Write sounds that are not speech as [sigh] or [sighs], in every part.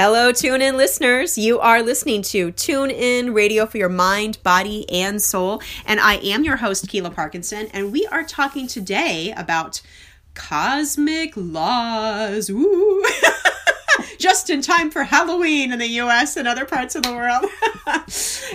Hello, Tune In listeners. You are listening to Tune In Radio for your mind, body, and soul. And I am your host, Keela Parkinson. And we are talking today about cosmic laws. [laughs] Just in time for Halloween in the US and other parts of the world. [laughs]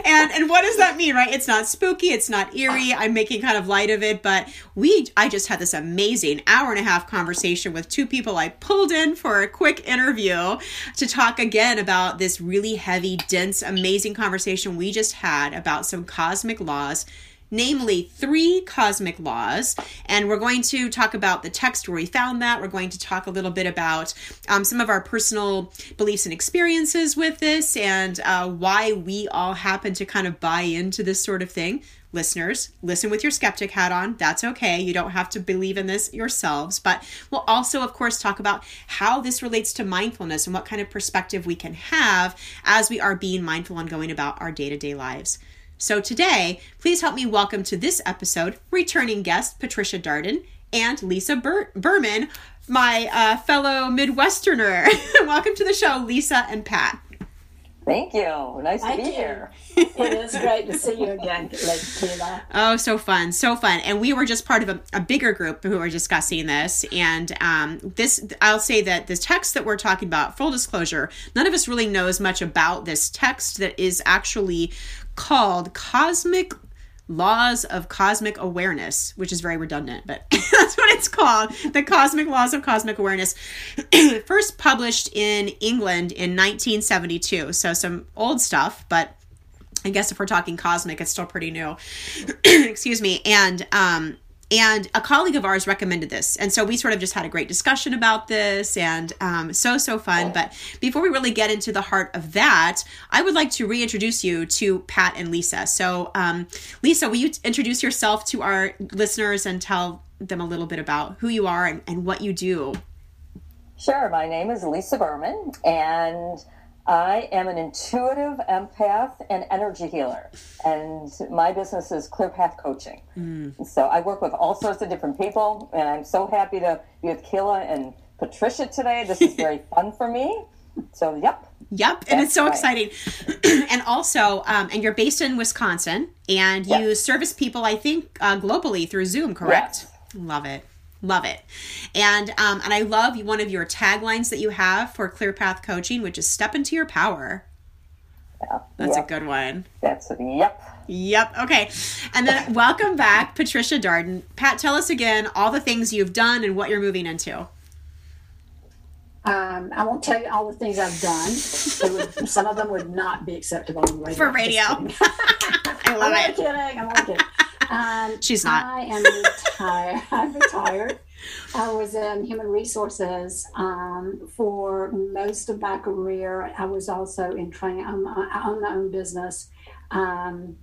and and what does that mean, right? It's not spooky, it's not eerie. I'm making kind of light of it, but we I just had this amazing hour and a half conversation with two people I pulled in for a quick interview to talk again about this really heavy, dense, amazing conversation we just had about some cosmic laws namely three cosmic laws. And we're going to talk about the text where we found that. We're going to talk a little bit about um, some of our personal beliefs and experiences with this and uh, why we all happen to kind of buy into this sort of thing listeners, listen with your skeptic hat on. That's okay. You don't have to believe in this yourselves. But we'll also, of course, talk about how this relates to mindfulness and what kind of perspective we can have as we are being mindful and going about our day to day lives. So today, please help me welcome to this episode returning guest Patricia Darden and Lisa Bur- Berman, my uh, fellow Midwesterner. [laughs] welcome to the show, Lisa and Pat. Thank you. Nice Thank to be you. here. it is great to see you again, Leila. Oh, so fun, so fun. And we were just part of a, a bigger group who were discussing this. And um, this, I'll say that the text that we're talking about, full disclosure, none of us really knows much about this text that is actually called Cosmic Laws of Cosmic Awareness, which is very redundant, but [laughs] that's what it's called. The Cosmic Laws of Cosmic Awareness. [clears throat] First published in England in 1972. So some old stuff, but I guess if we're talking cosmic, it's still pretty new. [clears throat] Excuse me. And um, and a colleague of ours recommended this. And so we sort of just had a great discussion about this and um, so, so fun. But before we really get into the heart of that, I would like to reintroduce you to Pat and Lisa. So, um, Lisa, will you introduce yourself to our listeners and tell them a little bit about who you are and, and what you do? Sure. My name is Lisa Berman, and I am an intuitive empath and energy healer, and my business is Clear Path Coaching. Mm. So I work with all sorts of different people, and I'm so happy to be with Keela and Patricia today. This is very [laughs] fun for me. So, yep. Yep, and it's so right. exciting. [clears throat] and also, um, and you're based in Wisconsin, and you yes. service people, I think, uh, globally through Zoom, correct? Yes. Love it. Love it. And um, and I love one of your taglines that you have for Clear Path Coaching, which is step into your power. Yeah. That's yep. a good one. That's yep. Yep. Okay. And then [laughs] welcome back, Patricia Darden. Pat, tell us again all the things you've done and what you're moving into. Um, I won't tell you all the things I've done. Would, [laughs] some of them would not be acceptable on radio. For radio. [laughs] I love I'm it. Kidding. I'm only kidding. Um, She's not. I am retired. [laughs] I'm retired. I was in human resources um, for most of my career. I was also in training. I'm, I own my own business, um,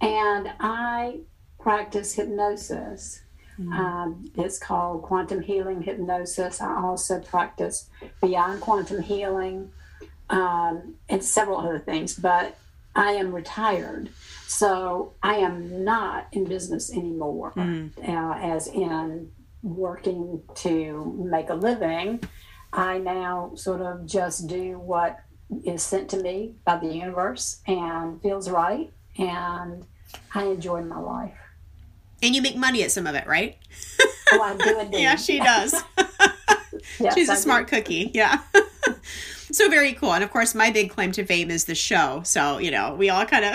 and I practice hypnosis. Mm-hmm. Um, it's called quantum healing hypnosis. I also practice beyond quantum healing um, and several other things. But I am retired. So I am not in business anymore, mm. uh, as in working to make a living. I now sort of just do what is sent to me by the universe and feels right. And I enjoy my life. And you make money at some of it, right? Oh, I do [laughs] indeed. yeah, she does. [laughs] yes, She's a I smart do. cookie. Yeah. [laughs] so very cool. And of course, my big claim to fame is the show. So, you know, we all kind of.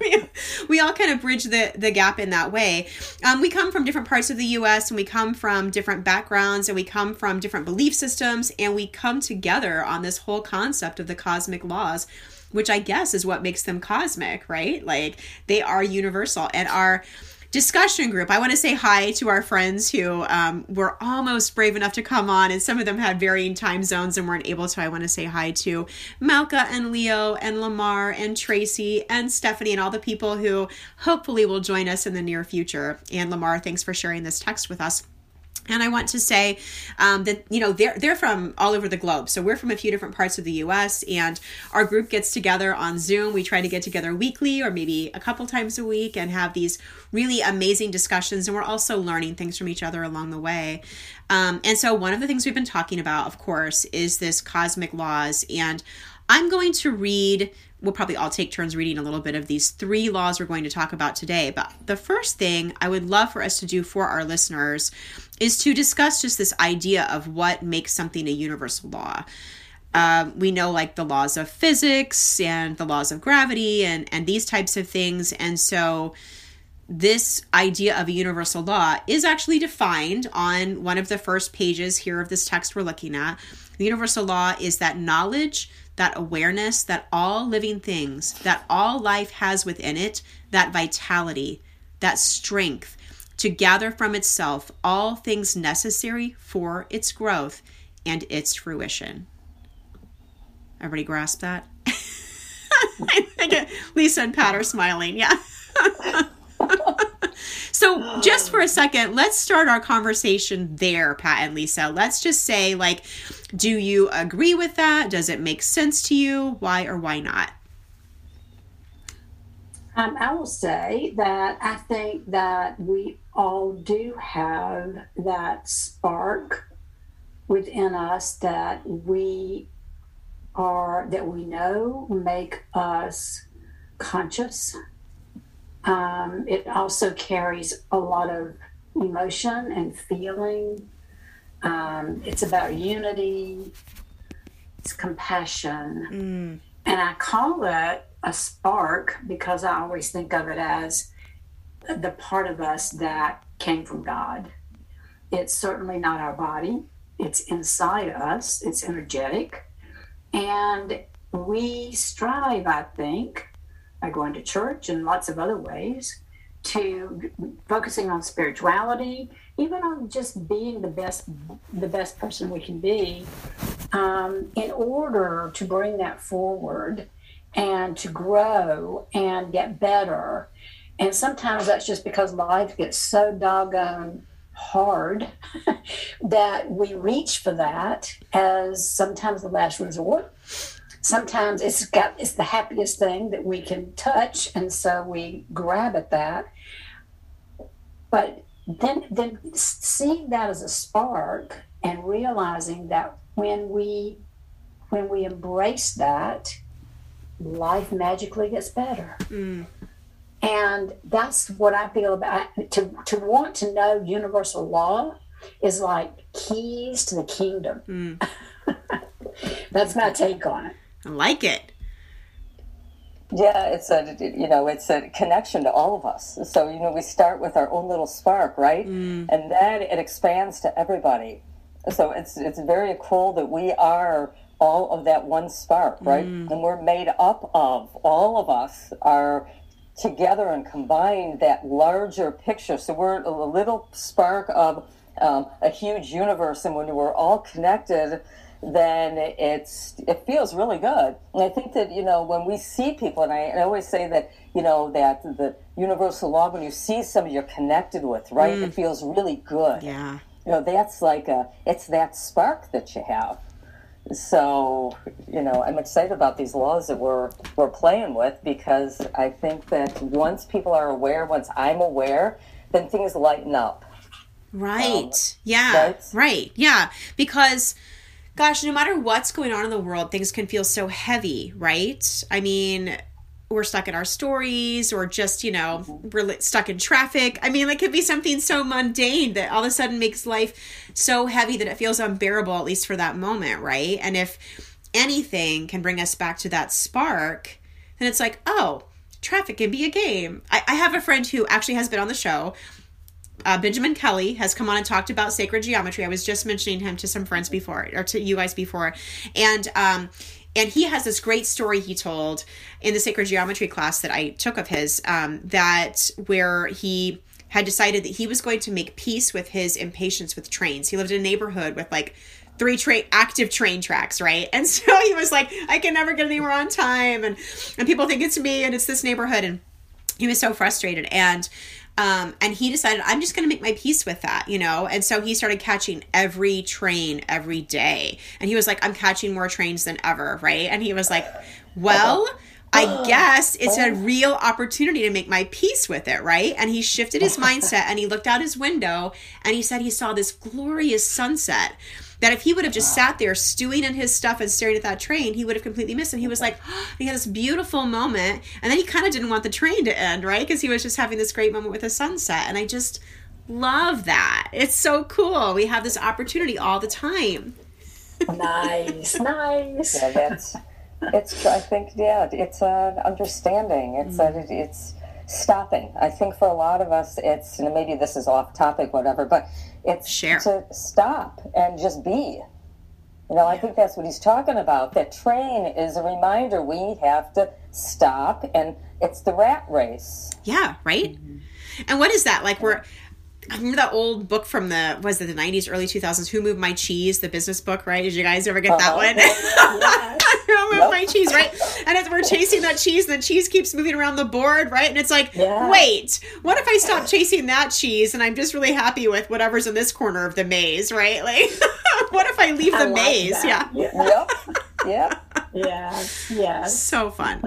[laughs] we, all kind of bridge the, the gap in that way. Um, we come from different parts of the US and we come from different backgrounds and we come from different belief systems and we come together on this whole concept of the cosmic laws which I guess is what makes them cosmic, right? Like they are universal and are discussion group. I want to say hi to our friends who um, were almost brave enough to come on, and some of them had varying time zones and weren't able to. I want to say hi to Malka and Leo and Lamar and Tracy and Stephanie and all the people who hopefully will join us in the near future. And Lamar, thanks for sharing this text with us. And I want to say um, that you know they're they're from all over the globe. So we're from a few different parts of the U.S. and our group gets together on Zoom. We try to get together weekly or maybe a couple times a week and have these really amazing discussions. And we're also learning things from each other along the way. Um, and so one of the things we've been talking about, of course, is this cosmic laws. And I'm going to read we'll probably all take turns reading a little bit of these three laws we're going to talk about today. But the first thing I would love for us to do for our listeners is to discuss just this idea of what makes something a universal law. Um, we know like the laws of physics and the laws of gravity and and these types of things and so this idea of a universal law is actually defined on one of the first pages here of this text we're looking at the universal law is that knowledge that awareness that all living things that all life has within it that vitality that strength to gather from itself all things necessary for its growth and its fruition. Everybody grasp that? [laughs] Lisa and Pat are smiling. Yeah. [laughs] so, just for a second, let's start our conversation there, Pat and Lisa. Let's just say, like, do you agree with that? Does it make sense to you? Why or why not? Um, I will say that I think that we all do have that spark within us that we are that we know make us conscious. Um, it also carries a lot of emotion and feeling. Um, it's about unity. It's compassion, mm. and I call it a spark because I always think of it as the part of us that came from God. It's certainly not our body, it's inside us, it's energetic. And we strive, I think, by going to church and lots of other ways, to focusing on spirituality, even on just being the best the best person we can be, um, in order to bring that forward and to grow and get better. And sometimes that's just because life gets so doggone hard [laughs] that we reach for that as sometimes the last resort. Sometimes it's got it's the happiest thing that we can touch, and so we grab at that. But then then seeing that as a spark and realizing that when we when we embrace that life magically gets better. Mm. And that's what I feel about to to want to know universal law is like keys to the kingdom. Mm. [laughs] that's my take on it. I like it. Yeah, it's a you know it's a connection to all of us. So you know we start with our own little spark, right, mm. and then it expands to everybody. So it's it's very cool that we are all of that one spark, right? Mm. And we're made up of all of us are together and combine that larger picture. So we're a little spark of um, a huge universe, and when we're all connected, then it's it feels really good. And I think that you know when we see people, and I, I always say that you know that the universal law when you see somebody you're connected with, right? Mm. It feels really good. Yeah. You know that's like a it's that spark that you have so you know i'm excited about these laws that we're we're playing with because i think that once people are aware once i'm aware then things lighten up right um, yeah right? right yeah because gosh no matter what's going on in the world things can feel so heavy right? I mean we're stuck in our stories or just you know mm-hmm. we're stuck in traffic. I mean it could be something so mundane that all of a sudden makes life so heavy that it feels unbearable at least for that moment right? And if anything can bring us back to that spark then it's like oh traffic can be a game. I, I have a friend who actually has been on the show uh, Benjamin Kelly has come on and talked about sacred geometry. I was just mentioning him to some friends before, or to you guys before, and um, and he has this great story he told in the sacred geometry class that I took of his um, that where he had decided that he was going to make peace with his impatience with trains. He lived in a neighborhood with like three train active train tracks, right? And [laughs] so he was like, I can never get anywhere on time, and and people think it's me, and it's this neighborhood, and he was so frustrated. And um, and he decided i'm just going to make my peace with that you know? And so he started catching every train every day. And he was like i'm catching more trains than ever right? And he was like well I guess it's a real opportunity to make my peace with it, right? And he shifted his [laughs] mindset and he looked out his window and he said he saw this glorious sunset that if he would have just sat there stewing in his stuff and staring at that train, he would have completely missed. And he was like, [gasps] he had this beautiful moment. And then he kind of didn't want the train to end, right? Because he was just having this great moment with the sunset. And I just love that. It's so cool. We have this opportunity all the time. nice, [laughs] nice. Yeah, that's it's. I think yeah, it's an understanding. It's a, it's stopping. I think for a lot of us, it's and maybe this is off topic, whatever, but it's Share. to stop and just be. You know, I think that's what he's talking about. That train is a reminder we have to stop, and it's the rat race. Yeah, right? Mm-hmm. And what is that? Like we're I remember that old book from the was it the nineties, early two thousands, Who Moved My Cheese, the business book, right? Did you guys ever get that Uh-huh. one? [laughs] Who moved my cheese, right? And we're chasing that cheese, and the cheese keeps moving around the board, right? And it's like, Yeah. wait, what if I stop chasing that cheese and I'm just really happy with whatever's in this corner of the maze, right? [laughs] Like, what if I leave I the like maze? Yeah. that. Yeah. Yep, yep. Yes, [laughs] yes. So fun.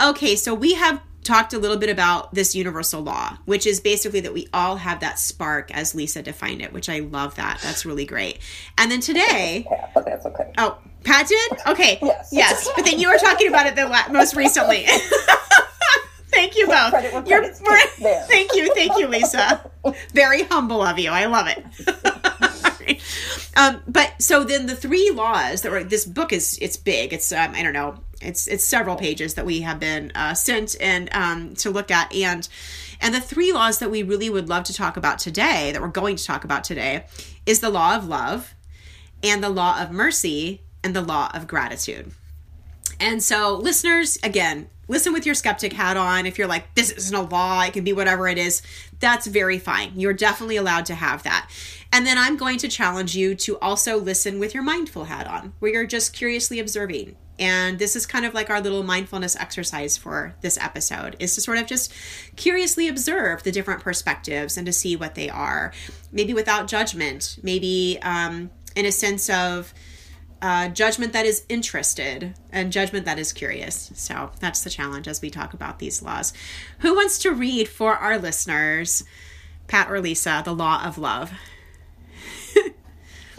Okay, so we have talked a little bit about this universal law, which is basically that we all have that spark, as Lisa defined it, which I love that. That's really great. And then today, [laughs] Yeah, but that's okay. oh, Pat did? Okay. Yes. Yes. But then you were talking about it the la- most recently. [laughs] thank you both. Credit You're. [laughs] Thank you. Thank you, Lisa. Very humble of you. I love it. um, but so then the three laws that were this book is it's big. It's um, I don't know. It's it's several pages that we have been uh, sent and um, to look at and and the three laws that we really would love to talk about today that we're going to talk about today is the law of love and the law of mercy and the law of gratitude. And so, listeners, again, listen with your skeptic hat on. If you're like, this isn't a law, it can be whatever it is, that's very fine. You're definitely allowed to have that. And then I'm going to challenge you to also listen with your mindful hat on, where you're just curiously observing. And this is kind of like our little mindfulness exercise for this episode is to sort of just curiously observe the different perspectives and to see what they are. Maybe without judgment, maybe um, in a sense of, uh, judgment that is interested and judgment that is curious. So that's the challenge as we talk about these laws. Who wants to read for our listeners, Pat or Lisa, the law of love?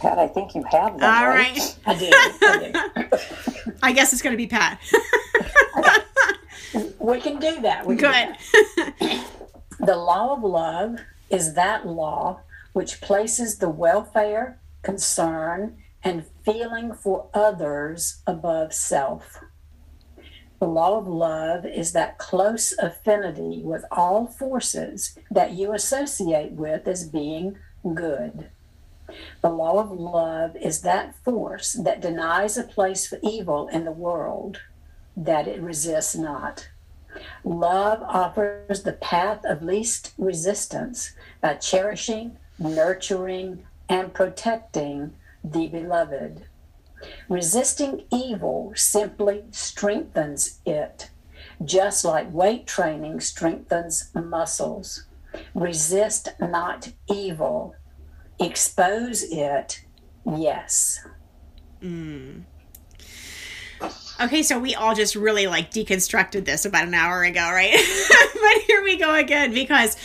Pat, I think you have them. All right? right. [laughs] I do. I do. [laughs] I guess it's going to be Pat. [laughs] We can do that. We can do that. The law of love is that law which places the welfare, concern, and feeling for others above self. The law of love is that close affinity with all forces that you associate with as being good. The law of love is that force that denies a place for evil in the world, that it resists not. Love offers the path of least resistance by cherishing, nurturing, and protecting the beloved. Resisting evil simply strengthens it, just like weight training strengthens muscles. Resist not evil, expose it, yes. Okay, so we all just really like deconstructed this about an hour ago, right? [laughs] but here we go again because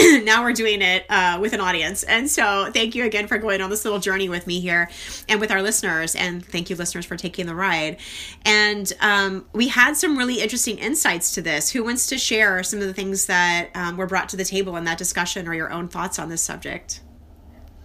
[clears throat] now we're doing it uh, with an audience. And so thank you again for going on this little journey with me here and with our listeners. And thank you, listeners, for taking the ride. And um, we had some really interesting insights to this. Who wants to share some of the things that um, were brought to the table in that discussion or your own thoughts on this subject?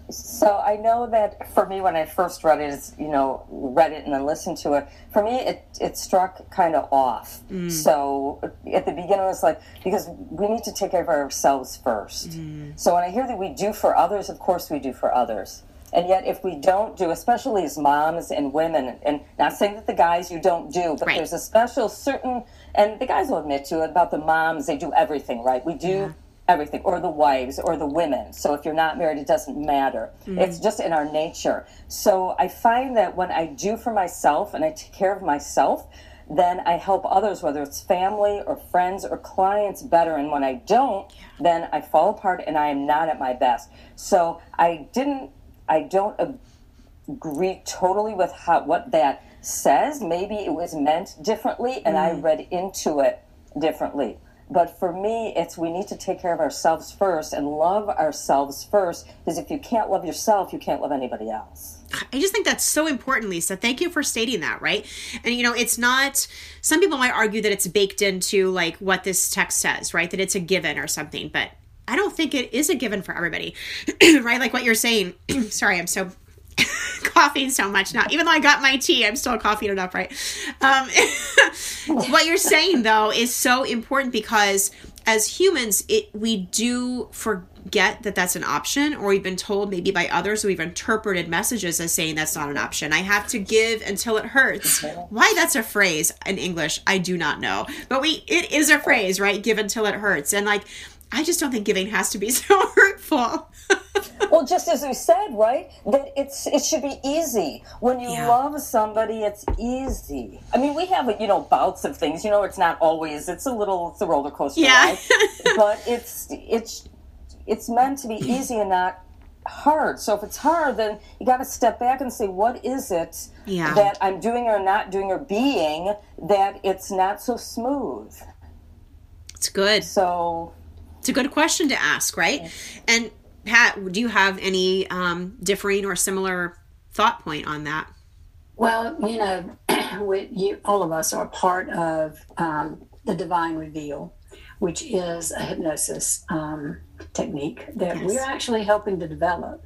So I know that for me, when I first read it, it's, you know, read it and then listened to it. For me, it it struck kind of off. Mm. So at the beginning, it was like because we need to take care of ourselves first. Mm. So when I hear that we do for others, of course we do for others. And yet, if we don't do, especially as moms and women, and not saying that the guys you don't do, but Right. there's a special certain, and the guys will admit to it about the moms, they do everything, right? We do everything, or the wives, or the women. So if you're not married, it doesn't matter. It's just in our nature. So I find that when I do for myself and I take care of myself, then I help others, whether it's family or friends or clients, better. And when I don't, then I fall apart and I am not at my best. So I didn't, I don't agree totally with how, what that says. Maybe it was meant differently and mm. I read into it differently. But for me, it's we need to take care of ourselves first and love ourselves first. Because if you can't love yourself, you can't love anybody else. I just think that's so important, Lisa. Thank you for stating that, right? And you know, it's not some people might argue that it's baked into like what this text says, right? That it's a given or something, but I don't think it is a given for everybody. [clears throat] right? Like what you're saying. [clears throat] Sorry, I'm so [laughs] coughing so much now. Even though I got my tea, I'm still coughing it up, right? Um, [laughs] what you're saying though is so important because as humans, it we do forget that that's an option, or we've been told maybe by others, or we've interpreted messages as saying that's not an option. I have to give until it hurts. Why that's a phrase in English, I do not know, but we it is a phrase, right? Give until it hurts, and like I just don't think giving has to be [laughs] so hurtful. well, just as we said, right? That it's it should be easy. When you yeah. love somebody, it's easy. I mean, we have you know bouts of things. You know, it's not always. It's a little. It's a roller coaster yeah. ride, [laughs] but it's it's it's meant to be easy and not hard. So if it's hard, then you got to step back and say, what is it yeah. that I'm doing or not doing or being that it's not so smooth? It's good. So it's a good question to ask, right? And Pat, do you have any um, differing or similar thought point on that? Well, you know, [clears throat] we, you, all of us are part of um, the Divine Reveal, which is a hypnosis um, technique that yes. we're actually helping to develop.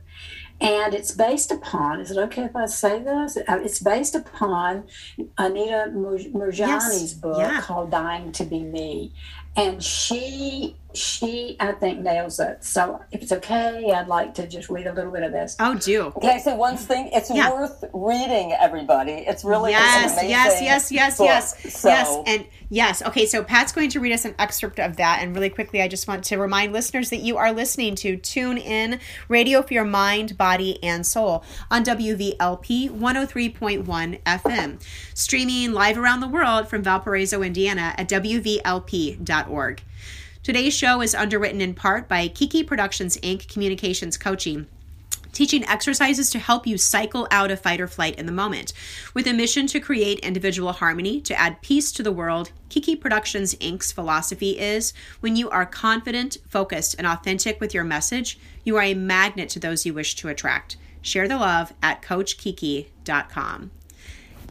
And it's based upon, is it okay if I say this? Uh, it's based upon Anita Moorjani's yes. book yeah. called Dying to Be Me and she she I think nails it. So if it's okay, I'd like to just read a little bit of this. Oh, do. Can I say one thing? It's yeah. worth reading, everybody. It's really yes, yes, yes, yes, book. yes, so. yes, and yes. Okay, so Pat's going to read us an excerpt of that, and really quickly, I just want to remind listeners that you are listening to Tune In Radio for Your Mind, Body, and Soul on WVLP 103.1 FM, streaming live around the world from Valparaiso, Indiana at WVLP.org. Today's show is underwritten in part by Kiki Productions Inc. Communications Coaching teaching exercises to help you cycle out of fight or flight in the moment. With a mission to create individual harmony, to add peace to the world, Kiki Productions Inc.'s philosophy is when you are confident, focused, and authentic with your message, you are a magnet to those you wish to attract. Share the love at CoachKiki.com.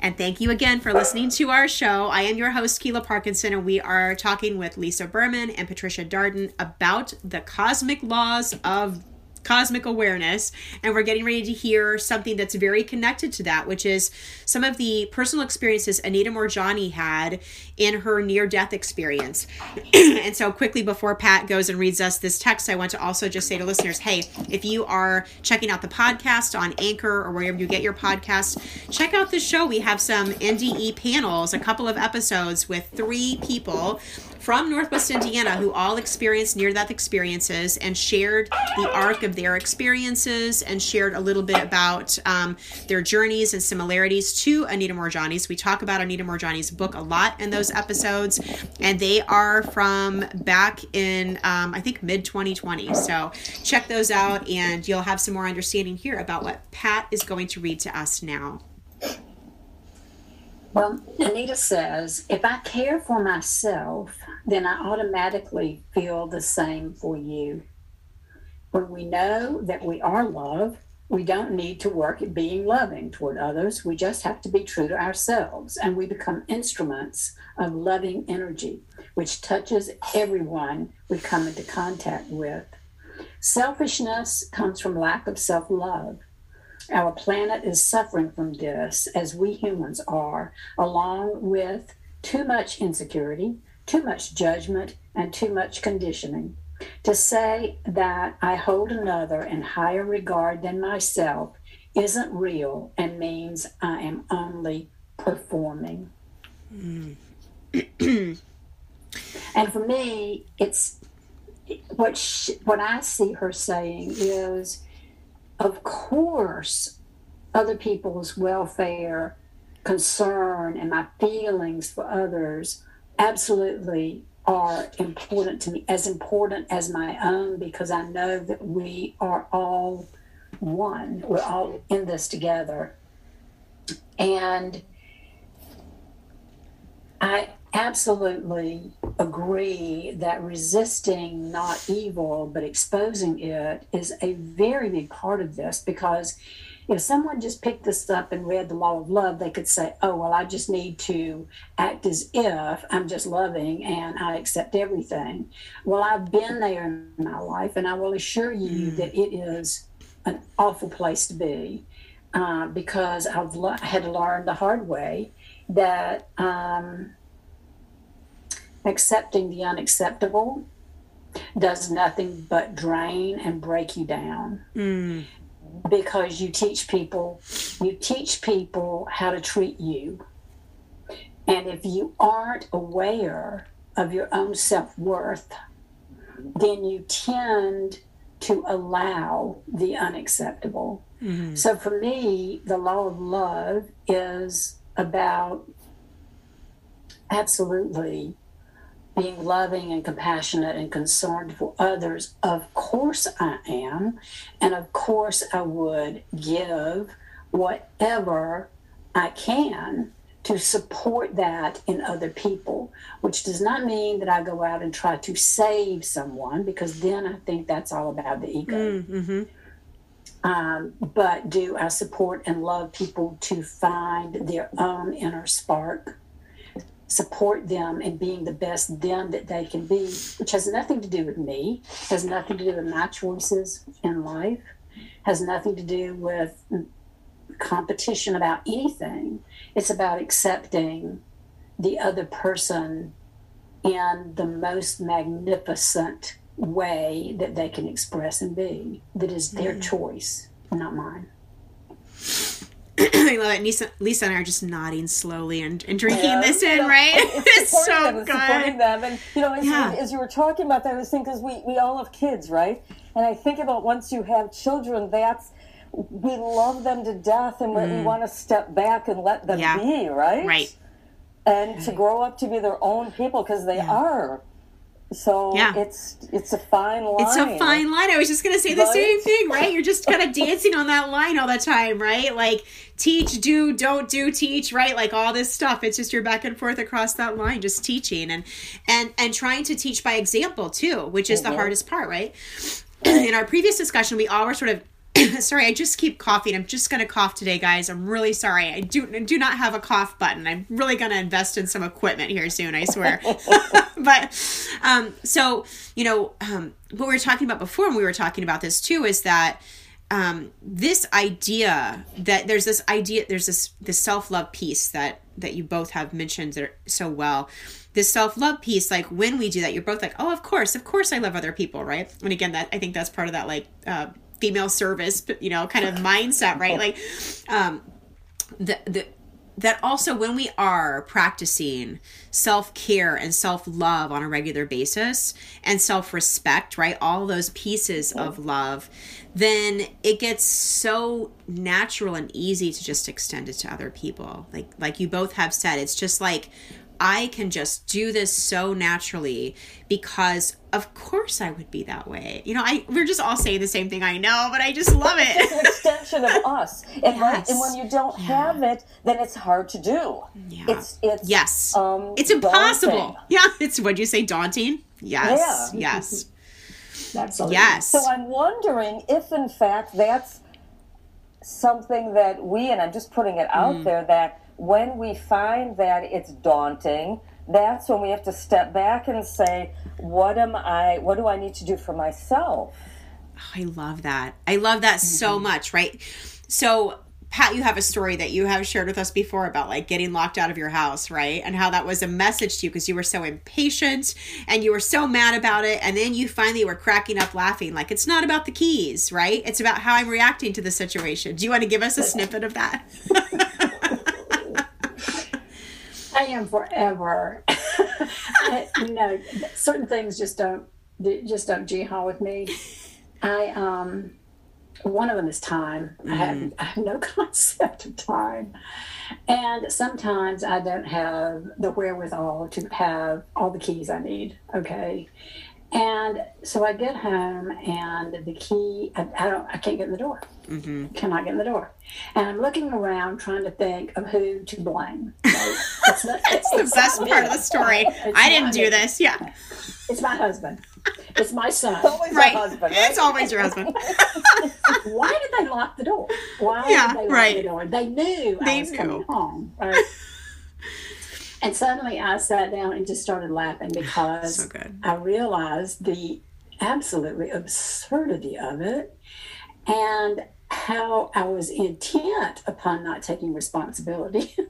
And thank you again for listening to our show. I am your host, Keela Parkinson, and we are talking with Lisa Berman and Patricia Darden about the cosmic laws of cosmic awareness. And we're getting ready to hear something that's very connected to that, which is some of the personal experiences Anita Moorjani had in her near death experience. [clears throat] and so, quickly before Pat goes and reads us this text, I want to also just say to listeners hey, if you are checking out the podcast on Anchor or wherever you get your podcast, check out the show. We have some NDE panels, a couple of episodes with three people from Northwest Indiana who all experienced near death experiences and shared the arc of their experiences and shared a little bit about um, their journeys and similarities to Anita Moorjani's. We talk about Anita Moorjani's book a lot in those episodes, and they are from back in, um, I think, mid 2020. So check those out, and you'll have some more understanding here about what Pat is going to read to us now. Well, Anita says, if I care for myself, then I automatically feel the same for you. When we know that we are love, we don't need to work at being loving toward others. We just have to be true to ourselves, and we become instruments of loving energy, which touches everyone we come into contact with. Selfishness comes from lack of self love. Our planet is suffering from this, as we humans are, along with too much insecurity, too much judgment and too much conditioning. To say that I hold another in higher regard than myself isn't real and means I am only performing. Mm. [clears throat] and for me, it's what she, what I see her saying is, of course, other people's welfare concern and my feelings for others absolutely are important to me, as important as my own, because I know that we are all one. We're all in this together. And I absolutely agree that resisting not evil but exposing it is a very big part of this because if someone just picked this up and read the law of love, they could say, oh, well, I just need to act as if I'm just loving and I accept everything. Well, I've been there in my life, and I will assure you mm. that it is an awful place to be uh, because I've le- had to learn the hard way that um, accepting the unacceptable does nothing but drain and break you down. Mm because you teach people you teach people how to treat you and if you aren't aware of your own self-worth then you tend to allow the unacceptable mm-hmm. so for me the law of love is about absolutely being loving and compassionate and concerned for others, of course I am. And of course I would give whatever I can to support that in other people, which does not mean that I go out and try to save someone, because then I think that's all about the ego. Mm-hmm. Um, but do I support and love people to find their own inner spark? Support them in being the best them that they can be, which has nothing to do with me, has nothing to do with my choices in life, has nothing to do with competition about anything. It's about accepting the other person in the most magnificent way that they can express and be, that is their mm. choice, not mine. I love it. Lisa, Lisa and I are just nodding slowly and, and drinking yeah, this in, know, right? [laughs] [laughs] It's, it's so them, good. supporting them. And, you know, as, yeah. as you were talking about that, I was thinking, because we, we all have kids, right? And I think about once you have children, that's, we love them to death and mm. we want to step back and let them yeah. be, right? Right. And to grow up to be their own people because they are. So yeah. it's it's a fine line. It's a fine line. I was just gonna say the right? same thing, right? You're just kind of dancing on that line all the time, right? Like teach, do, don't do, teach, right? Like all this stuff. It's just you're back and forth across that line, just teaching and and and trying to teach by example too, which is mm-hmm. the hardest part, right? [clears throat] In our previous discussion, we all were sort of [coughs] sorry, I just keep coughing. I'm just going to cough today, guys. I'm really sorry. I do do not have a cough button. I'm really going to invest in some equipment here soon, I swear. [laughs] [laughs] but um, so, you know, um, what we were talking about before, and we were talking about this too, is that um, this idea that there's this idea, there's this this self love piece that that you both have mentioned so well. This self love piece, like when we do that, you're both like, oh, of course, of course, I love other people, right? And again, that I think that's part of that like. Uh, female service, you know, kind of mindset, right? [laughs] Like, um, the the that also when we are practicing self-care and self-love on a regular basis and self-respect right? All those pieces of love then it gets so natural and easy to just extend it to other people. Like like you both have said it's just like I can just do this so naturally because of course I would be that way. You know, I we're just all saying the same thing I know, but I just love it. it's an extension of us. And yes. right and when you don't yeah. have it, then it's hard to do. Yeah. It's it's Yes. Um, it's impossible. Daunting. [laughs] Yeah, it's what you say daunting? Yes. Yeah. Yes. [laughs] Absolutely. Yes. So I'm wondering if in fact that's something that we and I'm just putting it out mm. there that when we find that it's daunting, that's when we have to step back and say, what am I, what do I need to do for myself? Oh, I love that. I love that mm-hmm. so much, right? So, Pat, you have a story that you have shared with us before about like getting locked out of your house, right? And how that was a message to you because you were so impatient and you were so mad about it. And then you finally were cracking up laughing. Like, it's not about the keys, right? It's about how I'm reacting to the situation. Do you want to give us a snippet of that? [laughs] I am forever. You know, certain things just don't just don't jihad with me. I um one of them is time. I, have, I have no [laughs] concept of time. And sometimes I don't have the wherewithal to have all the keys I need. Okay. And so I get home and the key, I, I don't, I can't get in the door. Mm-hmm. Cannot get in the door. And I'm looking around trying to think of who to blame. Right? It's, not, it's, [laughs] it's the best part of the story. I didn't do me. this. Yeah. It's my husband. It's my son. It's always right. husband. Right? It's always your husband. [laughs] Why did they lock the door? Why yeah, did they lock right. the door? They knew they I was knew. coming home. Right. And suddenly I sat down and just started laughing [sighs] because so I realized the absolutely absurdity of it and how I was intent upon not taking responsibility. [laughs]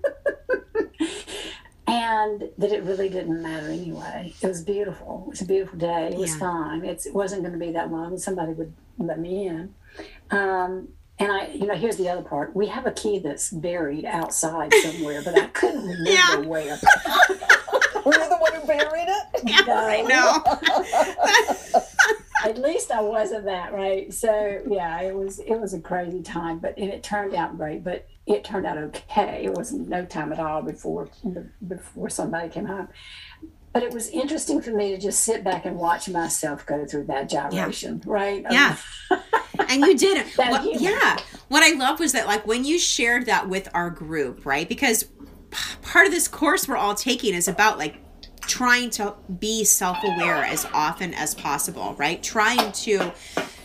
and that it really didn't matter anyway. It was beautiful. It was a beautiful day. It was yeah. fine. It's, it wasn't going to be that long. Somebody would let me in. Um, and I, you know, here's the other part. We have a key that's buried outside somewhere, but I couldn't [laughs] remember yeah. where. [laughs] Were you the one who buried it? [laughs] Yeah, no. I know. At least I wasn't that, right? So yeah, it was it was a crazy time, but and it turned out great. But it turned out okay. It was no time at all before before somebody came home. But it was interesting for me to just sit back and watch myself go through that gyration, yeah. right? Yeah. and you did it. [laughs] What, yeah. What I love was that, like, when you shared that with our group, right? Because part of this course we're all taking is about like trying to be self-aware as often as possible right trying to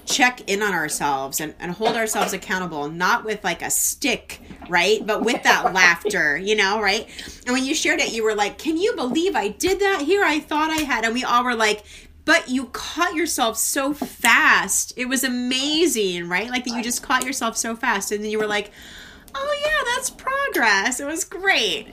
check in on ourselves and, and hold ourselves accountable, not with like a stick, right? But with that [laughs] laughter, you know, right? And when you shared it, you were like, Can you believe I did that? Here I thought I had. And we all were like, but you caught yourself so fast. It was amazing, right? Like that you just caught yourself so fast. And then you were like, oh, yeah, that's progress. It was great.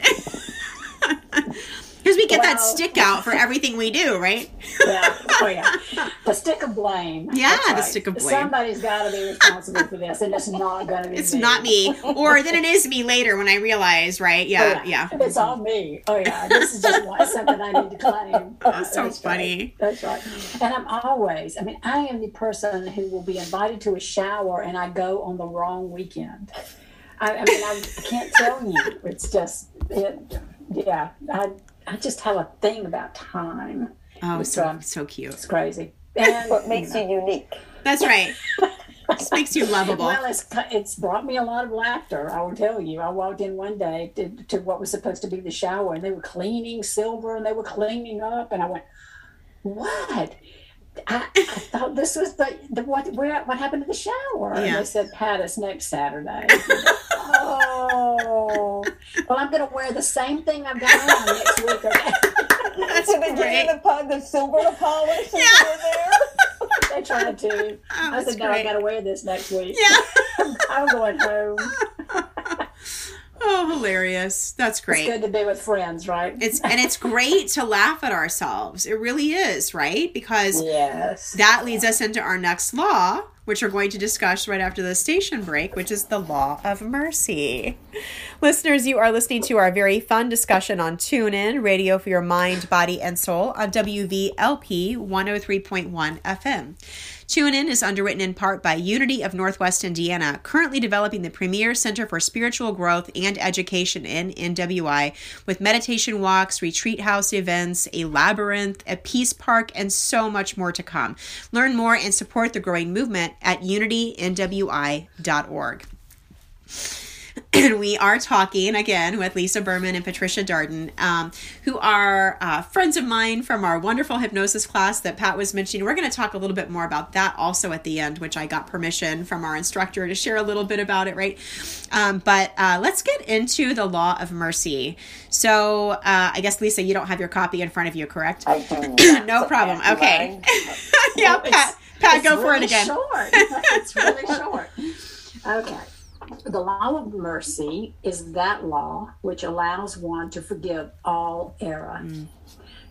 [laughs] Because we get well, that stick out for [laughs] everything we do, right? yeah. Oh, yeah. [laughs] The stick of blame. Yeah, right. the stick of blame. Somebody's got to be responsible for this, and it's not going to be It's me. not me. [laughs] Or then it is me later when I realize, right? Yeah, oh, yeah, yeah. It's all me. Oh, yeah. This is just something I need to claim. That's so That's funny. Right. That's right. And I'm always, I mean, I am the person who will be invited to a shower and I go on the wrong weekend. I, I mean, I, I can't tell you. It's just, it, yeah. I, I just have a thing about time. Oh, so um, so cute. It's crazy. And what [laughs] makes you, know, you unique. That's right. Just makes you lovable. Well, it's, it's brought me a lot of laughter. I will tell you. I walked in one day to, to what was supposed to be the shower, and they were cleaning silver, and they were cleaning up, and I went, "What?" I, I, thought this was the, the what where what happened to the shower? Yeah. And they said, Pat, it's next Saturday. [laughs] oh, well, I'm going to wear the same thing I've got on next week. That's [laughs] so give you the, the silver to polish yeah. there? [laughs] they tried to. Oh, I said, no, I got to wear this next week. Yeah. I'm going home. Oh, hilarious. That's great. It's good to be with friends, right? It's [laughs] and it's great to laugh at ourselves. It really is, right? Because yes. that leads us into our next law, which we're going to discuss right after the station break, which is the law of mercy. Listeners, you are listening to our very fun discussion on Tune In, radio for your mind, body, and soul on WVLP 103.1 FM. Tune In is underwritten in part by Unity of Northwest Indiana, currently developing the premier center for spiritual growth and education in NWI with meditation walks, retreat house events, a labyrinth, a peace park, and so much more to come. Learn more and support the growing movement at unitynwi.org. and [coughs] we are talking again with Lisa Berman and Patricia Darden, um, who are uh, friends of mine from our wonderful hypnosis class that Pat was mentioning. We're going to talk a little bit more about that also at the end, which I got permission from our instructor to share a little bit about it, right? Um, but uh, let's get into the law of mercy. So uh, I guess, Lisa, you don't have your copy in front of you, correct? I do. [coughs] no problem. Okay. [laughs] yeah, Pat, Pat go for it again. Short. [laughs] it's really [laughs] short. Okay the law of mercy is that law which allows one to forgive all error, mm.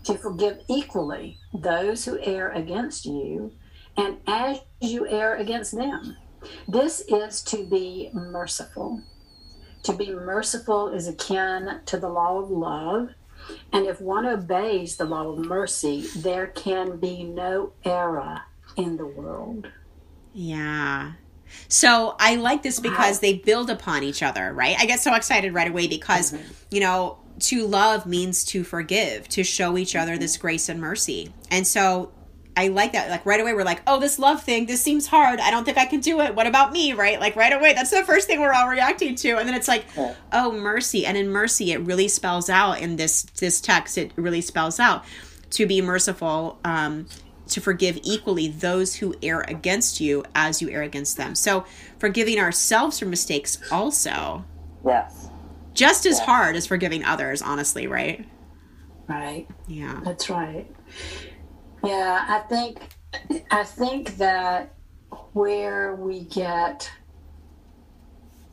to forgive equally those who err against you, and as you err against them. This is to be merciful. To be merciful is akin to the law of love. And if one obeys the law of mercy, there can be no error in the world. Yeah. So I like this because wow. they build upon each other, right? I get so excited right away because, mm-hmm. you know, to love means to forgive, to show each other this grace and mercy. And so I like that. Like right away, we're like, oh, this love thing, this seems hard. I don't think I can do it. What about me? Right? Like right away, that's the first thing we're all reacting to. And then it's like, oh, mercy. And in mercy, it really spells out in this this text. It really spells out to be merciful, um, to forgive equally those who err against you as you err against them. So forgiving ourselves for mistakes also. Yes. Just as yes. hard as forgiving others, honestly, right? Right. Yeah. That's right. Yeah, I think I think that where we get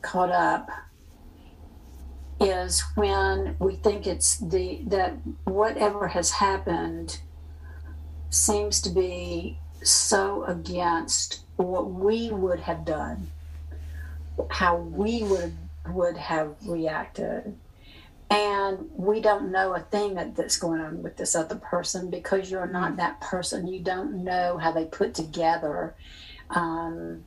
caught up is when we think it's the that whatever has happened seems to be so against what we would have done, how we would would have reacted. And we don't know a thing that, that's going on with this other person because you're not that person. You don't know how they put together um,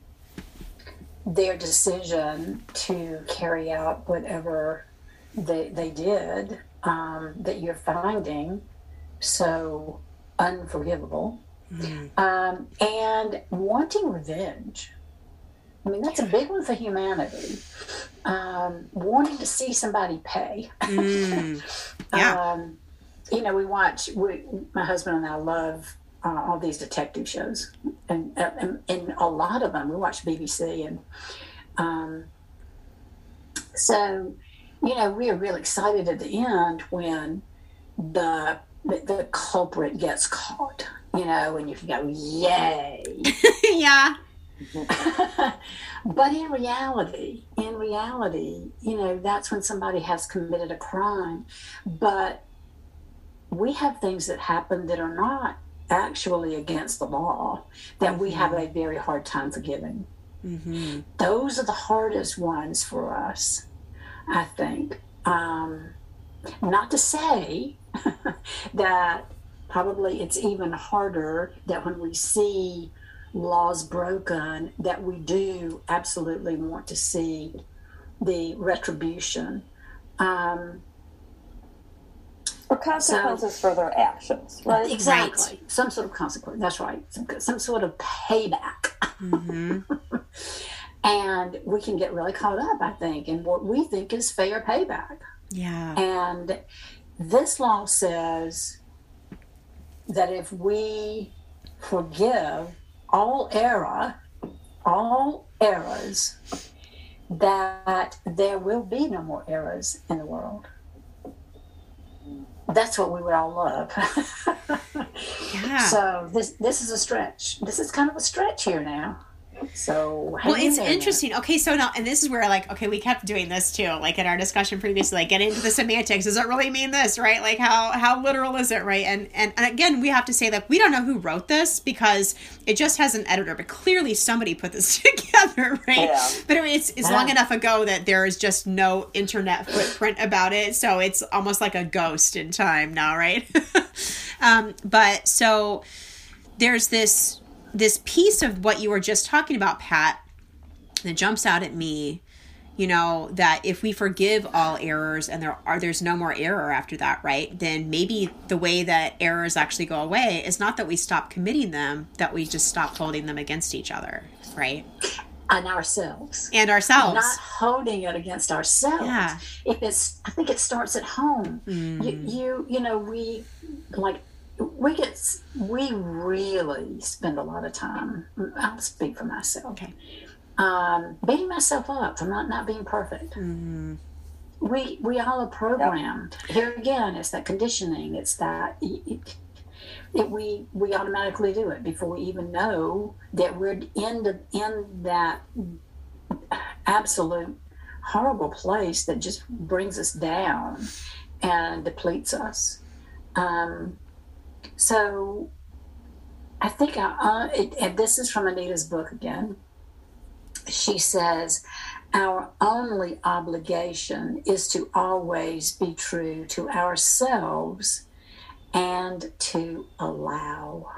their decision to carry out whatever they, they did um, that you're finding. So unforgivable mm. um, and wanting revenge I mean, that's a big one for humanity. Um, wanting to see somebody pay. Mm, [laughs] yeah. um, you know, we watch, we, my husband and I love uh, all these detective shows. And, and, and, a lot of them, we watch BBC. And um, so, you know, we are really excited at the end when the, the, the culprit gets caught, you know, and you can go, yay. [laughs] yeah. [laughs] but in reality, in reality, you know, that's when somebody has committed a crime. But we have things that happen that are not actually against the law that we have a very hard time forgiving. Mm-hmm. Those are the hardest ones for us, I think. Um, not to say [laughs] that probably it's even harder that when we see laws broken that we do absolutely want to see the retribution. Um, or consequences so, for their actions, right? Exactly. Right. Some sort of consequence. That's right. Some, some sort of payback. Mm-hmm. [laughs] and we can get really caught up, I think, in what we think is fair payback. Yeah. And this law says that if we forgive all error, all errors, that there will be no more errors in the world. That's what we would all love. [laughs] yeah. So this this is a stretch. This is kind of a stretch here now. So well, it's interesting. Okay, so now, and this is where like, okay, we kept doing this too, like in our discussion previously, like get into the semantics. Does it really mean this, right? Like how how literal is it, right? And and and again, we have to say that we don't know who wrote this because it just has an editor, but clearly somebody put this [laughs] together, right? Yeah. But I mean, it's it's long enough ago that there is just no internet footprint about it, so it's almost like a ghost in time now, right? [laughs] um, but so there's this this piece of what you were just talking about, Pat, that jumps out at me you know that if we forgive all errors and there are there's no more error after that right then maybe the way that errors actually go away is not that we stop committing them that we just stop holding them against each other right? And ourselves. And ourselves. Not holding it against ourselves. Yeah. if it's i think it starts at home. Mm. you, you you know we like we get we really spend a lot of time i'll speak for myself okay. um, beating myself up for not not being perfect mm-hmm. we we all are programmed yep. here again it's that conditioning it's that it, it, we we automatically do it before we even know that we're in the in that absolute horrible place that just brings us down and depletes us um, so I think I, uh, it, and this is from Anita's book again. She says, Our only obligation is to always be true to ourselves and to allow.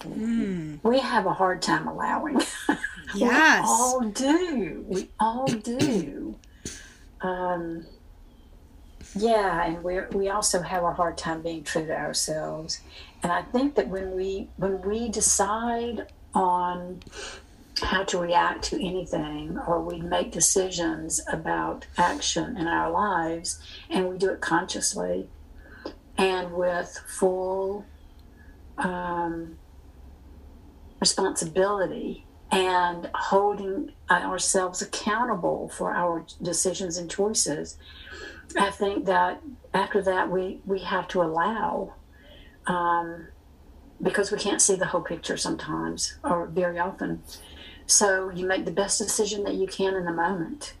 Mm. We have a hard time allowing. [laughs] Yes. We all do. We all do. Um, yeah, and we we also have a hard time being true to ourselves. And I think that when we when we decide on how to react to anything or we make decisions about action in our lives and we do it consciously and with full um, responsibility and holding ourselves accountable for our decisions and choices i think that after that we we have to allow um, because we can't see the whole picture sometimes or very often. So you make the best decision that you can in the moment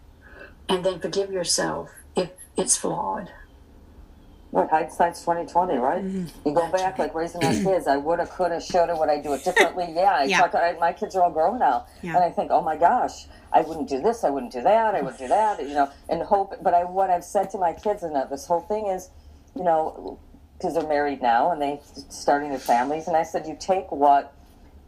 and then forgive yourself if it's flawed What hindsight's twenty twenty, right? Mm-hmm. You go back like raising my kids. I woulda, coulda, shoulda. Would I do it differently? [laughs] Yeah. I Yeah. talk, I, my kids are all grown now, Yeah. and I think, oh my gosh, I wouldn't do this. I wouldn't do that. I would do that. You know, and hope. But I, what I've said to my kids and this whole thing is, you know, because they're married now and they starting their families, and I said, you take what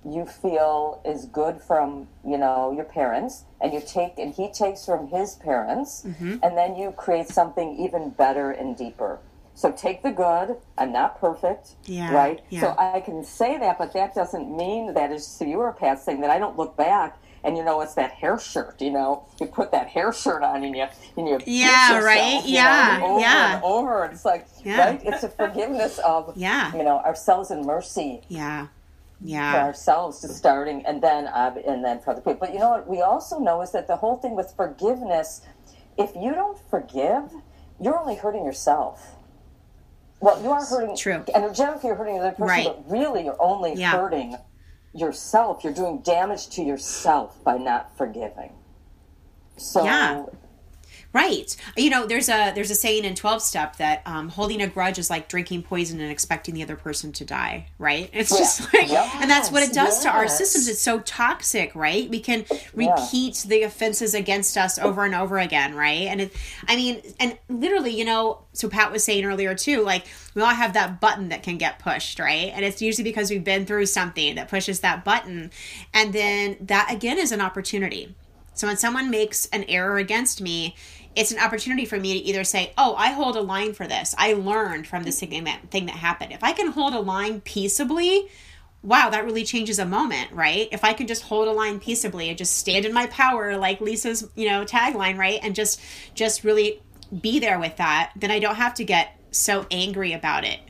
you feel is good from you know your parents and you take and he takes from his parents Mm-hmm. and then you create something even better and deeper so take the good i'm not perfect Yeah, right yeah. so i can say that but that doesn't mean that is to your past thing that i don't look back and you know it's that hair shirt you know you put that hair shirt on and you and you Yeah, yourself, right? you Yeah, know, over yeah. and over and it's like Yeah. right it's a forgiveness of Yeah. you know ourselves and mercy Yeah. for Yeah. ourselves to starting and then uh, and then for other people. But you know what we also know is that the whole thing with forgiveness, if you don't forgive, you're only hurting yourself. Well, you are hurting. True. Energetically, you're hurting the other person, Right. but really, you're only Yeah. hurting yourself. You're doing damage to yourself by not forgiving. So, Yeah. Right. You know, there's a there's a saying in 12 step that um, holding a grudge is like drinking poison and expecting the other person to die, right? [laughs] It's just like Yep. and that's what it does to our systems. It's so toxic, right? We can repeat the offenses against us over and over again, right? And it I mean, and literally, you know, so Pat was saying earlier too, like we all have that button that can get pushed, right? And it's usually because we've been through something that pushes that button. And then that again is an opportunity. So when someone makes an error against me, it's an opportunity for me to either say, "Oh, I hold a line for this. I learned from this thing that thing that happened." If I can hold a line peaceably, wow, that really changes a moment, right? If I can just hold a line peaceably and just stand in my power, like Lisa's, you know, tagline, right, and just just really be there with that, then I don't have to get so angry about it.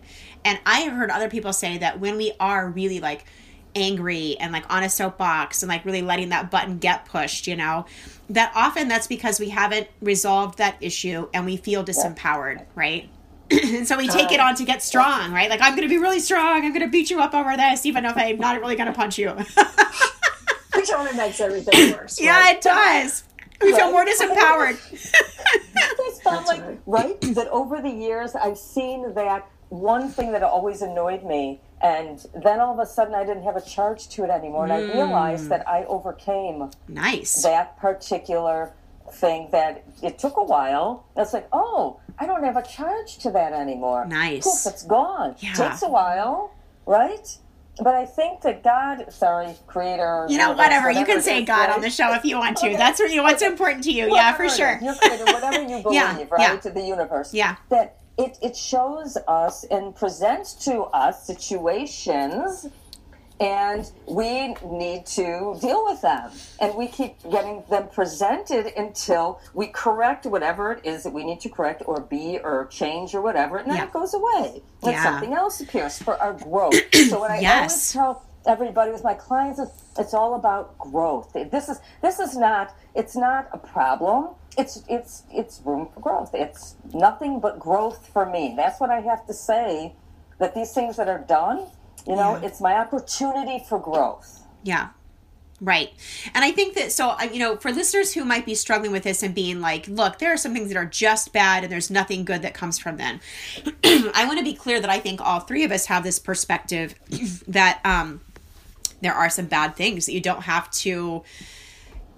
And I have heard other people say that when we are really like angry and like on a soapbox and like really letting that button get pushed, you know, that often that's because we haven't resolved that issue and we feel disempowered, right? and [clears throat] so we take it uh, on to get strong, right? Like I'm going to be really strong. I'm going to beat you up over this, even if I'm not really going to punch you. [laughs] which only makes everything worse. [laughs] yeah, it does. We feel more disempowered. I just found like right. right that over the years I've seen that one thing that always annoyed me, and then all of a sudden I didn't have a charge to it anymore, and I Mm. realized that I overcame nice. that particular thing. That it took a while. It's like, oh, I don't have a charge to that anymore. Nice. Poof, it's gone. Yeah. Takes a while, right? But I think that God, sorry, Creator, You know, universe, whatever. You can say God right? on the show if you want to. Okay. [laughs] That's really what's important to you. Yeah, for sure. Your creator, whatever you [laughs] believe, Yeah, right? yeah. To the universe. Yeah. That it, it shows us and presents to us situations and we need to deal with them. And we keep getting them presented until we correct whatever it is that we need to correct or be or change or whatever, and then Yeah. it goes away. And Yeah. something else appears for our growth. [clears throat] so what I always tell everybody with my clients is it's all about growth. This is this is not it's not a problem. It's it's it's room for growth. It's nothing but growth for me. That's what I have to say. That these things that are done, you know, Yeah. it's my opportunity for growth. Yeah. Right. And I think that, so, you know, for listeners who might be struggling with this and being like, look, there are some things that are just bad and there's nothing good that comes from them. [clears throat] I want to be clear that I think all three of us have this perspective [clears throat] that um, there are some bad things that you don't have to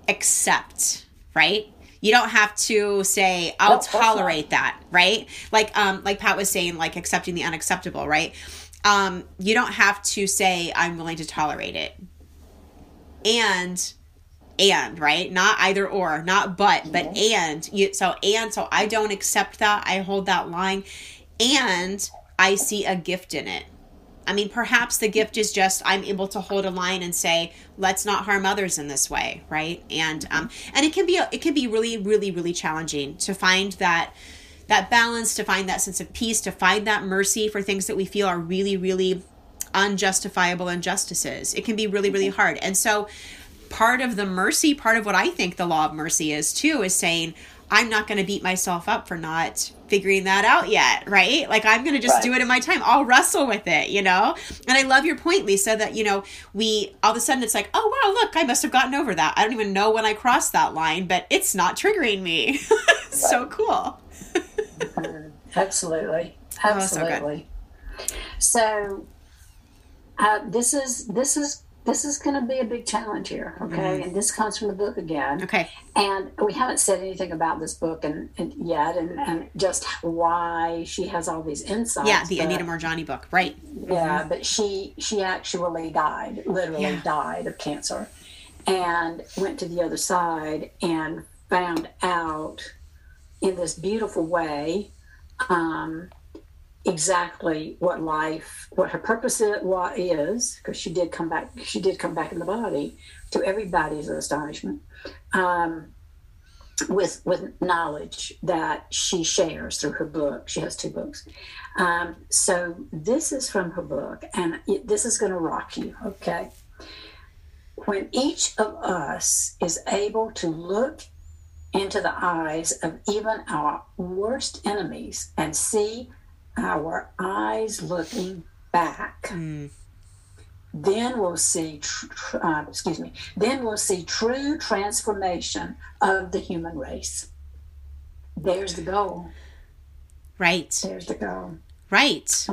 accept, right? You don't have to say, I'll No, of course not. tolerate that, right? Like, um, like Pat was saying, like accepting the unacceptable, right? Um, you don't have to say, I'm willing to tolerate it. And and right? Not either or not but but and. You so and so i don't accept that. I hold that line. And i see a gift in it i mean perhaps the gift is just i'm able to hold a line and say let's not harm others in this way right? And um and it can be it can be really really really challenging to find that that balance to find that sense of peace to find that mercy for things that we feel are really really unjustifiable injustices. It can be really really hard. And so part of the mercy, part of what I think the law of mercy is too, is saying, I'm not going to beat myself up for not figuring that out yet, right? Like I'm going to just right. do it in my time. I'll wrestle with it, you know? And I love your point, Lisa, that, you know, we all of a sudden it's like, oh, wow, look, I must have gotten over that. I don't even know when I crossed that line, but it's not triggering me. [laughs] so cool. Absolutely. [laughs] Absolutely. Oh, so, so uh, this is this is this is going to be a big challenge here, okay? Mm-hmm. And this comes from the book again. Okay. And we haven't said anything about this book and, and yet, and, and, just why she has all these insights. Yeah, the but, Anita Moorjani book, right? Yeah, mm-hmm. but she she actually died, literally yeah. died of cancer, and went to the other side and found out in this beautiful way. Um, exactly what life, what her purpose is, because she did come back. She did come back in the body, to everybody's astonishment, um, with with knowledge that she shares through her book. She has two books. Um, so this is from her book, and it, this is going to rock you. Okay. When each of us is able to look into the eyes of even our worst enemies and see our eyes looking back. Mm. Then we'll see, tr- uh, excuse me, then we'll see true transformation of the human race. There's the goal. Right. There's the goal. Right.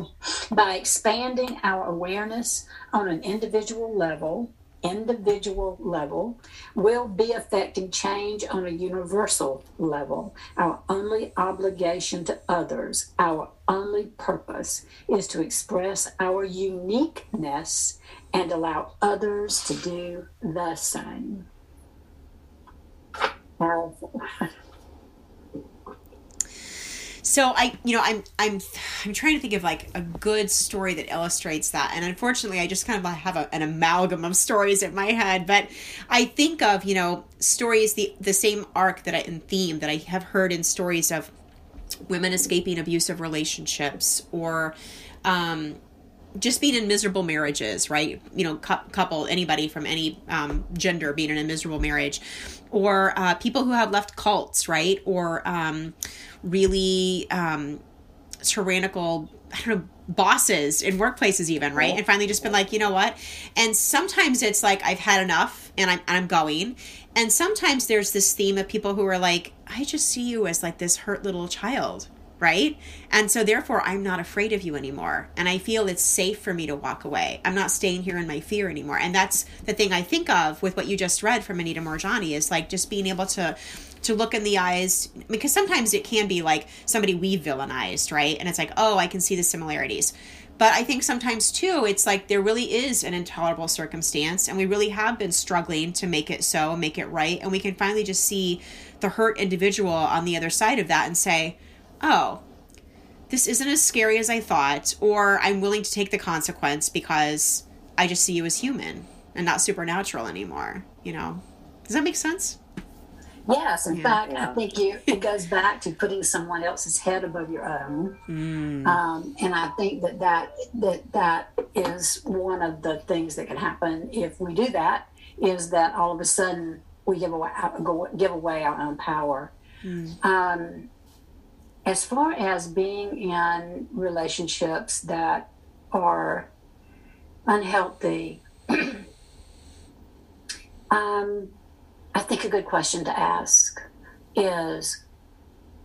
By expanding our awareness on an individual level, individual level will be affecting change on a universal level. Our only obligation to others, our only purpose is to express our uniqueness and allow others to do the same. Powerful. [laughs] So I, you know, I'm I'm I'm trying to think of like a good story that illustrates that, and unfortunately, I just kind of have a, an amalgam of [laughs] stories in my head. But I think of you know stories the the same arc that I in theme that I have heard in stories of women escaping abusive relationships or um, just being in miserable marriages, right? You know, cu- couple, anybody from any um, gender being in a miserable marriage, or uh, people who have left cults, right? Or um, really um, tyrannical, I don't know, bosses in workplaces even, right? And finally just been like, you know what? And sometimes it's like I've had enough and I'm and I'm going. And sometimes there's this theme of people who are like, I just see you as like this hurt little child, right? And so therefore I'm not afraid of you anymore. And I feel it's safe for me to walk away. I'm not staying here in my fear anymore. And that's the thing I think of with what you just read from Anita Moorjani is like just being able to to look in the eyes because sometimes it can be like somebody we villainized, right? And it's like, oh, I can see the similarities. But I think sometimes too, it's like there really is an intolerable circumstance, and we really have been struggling to make it so, make it right. And we can finally just see the hurt individual on the other side of that and say, oh, this isn't as scary as I thought, or I'm willing to take the consequence because I just see you as human and not supernatural anymore. You know, does that make sense? Yes, in yeah, fact, yeah. I think you it [laughs] goes back to putting someone else's head above your own, mm. um, and I think that that that that is one of the things that can happen if we do that. Is that all of a sudden we give away give away our own power? Mm. Um, as far as being in relationships that are unhealthy. [clears throat] um, I think a good question to ask is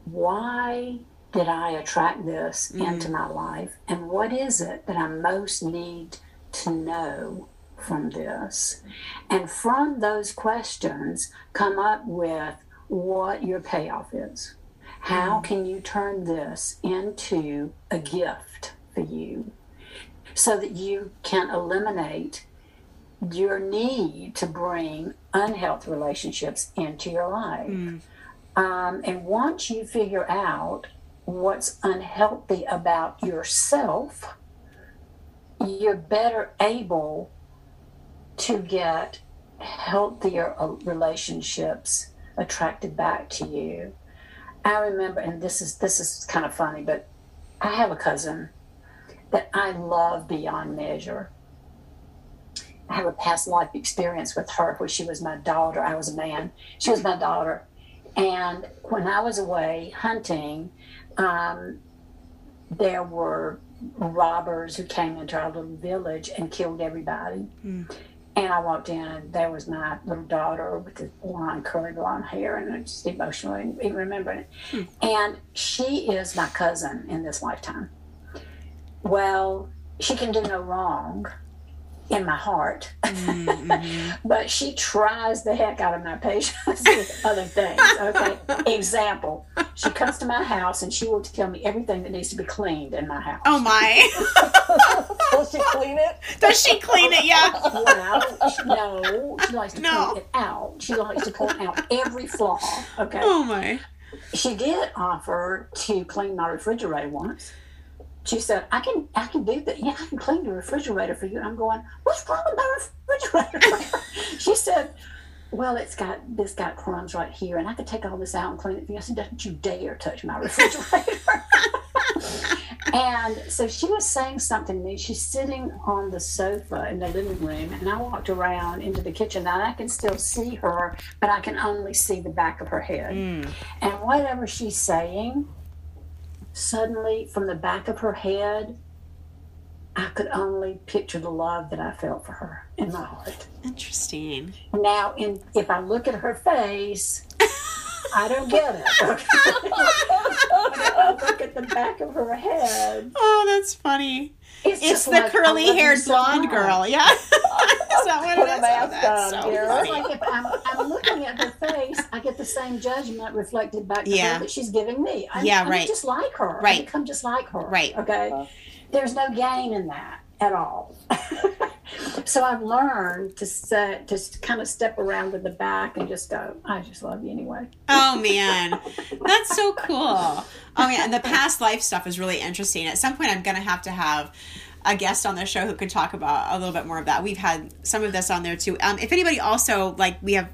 why did I attract this mm-hmm. into my life? And what is it that I most need to know from this? And from those questions, come up with what your payoff is. How mm-hmm. can you turn this into a gift for you so that you can eliminate your need to bring unhealthy relationships into your life. Um, and once you figure out what's unhealthy about yourself, you're better able to get healthier uh, relationships attracted back to you. I remember, and this is this is kind of funny, but I have a cousin that I love beyond measure. I have a past life experience with her where she was my daughter. I was a man. She was my daughter. And when I was away hunting, um, there were robbers who came into our little village and killed everybody. Mm. And I walked in, and there was my little daughter with the blonde, curly blonde hair, and I'm just emotionally remembering it. Mm. And she is my cousin in this lifetime. Well, she can do no wrong in my heart, Mm-hmm. [laughs] but she tries the heck out of my patience [laughs] with other things. Okay, [laughs] example: she comes to my house and she will tell me everything that needs to be cleaned in my house. Oh my. Will she clean it? Does she clean it? Yeah. Well, she- no, she likes to No. point it out. She likes to point out every flaw. Okay. Oh my. She did offer to clean my refrigerator once. She said, "I can, I can do that. Yeah, I can clean the refrigerator for you." And I'm going, "What's wrong with my refrigerator?" [laughs] she said, "Well, it's got this got crumbs right here, and I could take all this out and clean it for you." I said, "Don't you dare touch my [laughs] refrigerator!" [laughs] and so she was saying something to me. She's sitting on the sofa in the living room, and I walked around into the kitchen, and I can still see her, but I can only see the back of her head. Mm. And whatever she's saying, suddenly from the back of her head, I could only picture the love that I felt for her in my heart. Interesting. Now, in if I look at her face, I don't get it. [laughs] [laughs] I look at the back of her head, Oh, that's funny. It's, It's the like, curly haired so blonde much. girl. Yeah. [laughs] is that what Put it a is? mask Oh, that's on, so dear. It's like if I'm, I'm looking at her face, I get the same judgment reflected back to Yeah. her that she's giving me. I'm, Yeah, I'm just like her. Right. I become just like her. Right. Okay. Uh-huh. There's no gain in that at all. [laughs] so I've learned to set, to kind of step around to the back and just go, I just love you anyway. Oh [laughs] man, that's so cool. Oh yeah, and the past life stuff is really interesting. At some point, I'm gonna have to have a guest on the show who could talk about a little bit more of that. We've had some of this on there too. Um, if anybody also like, we have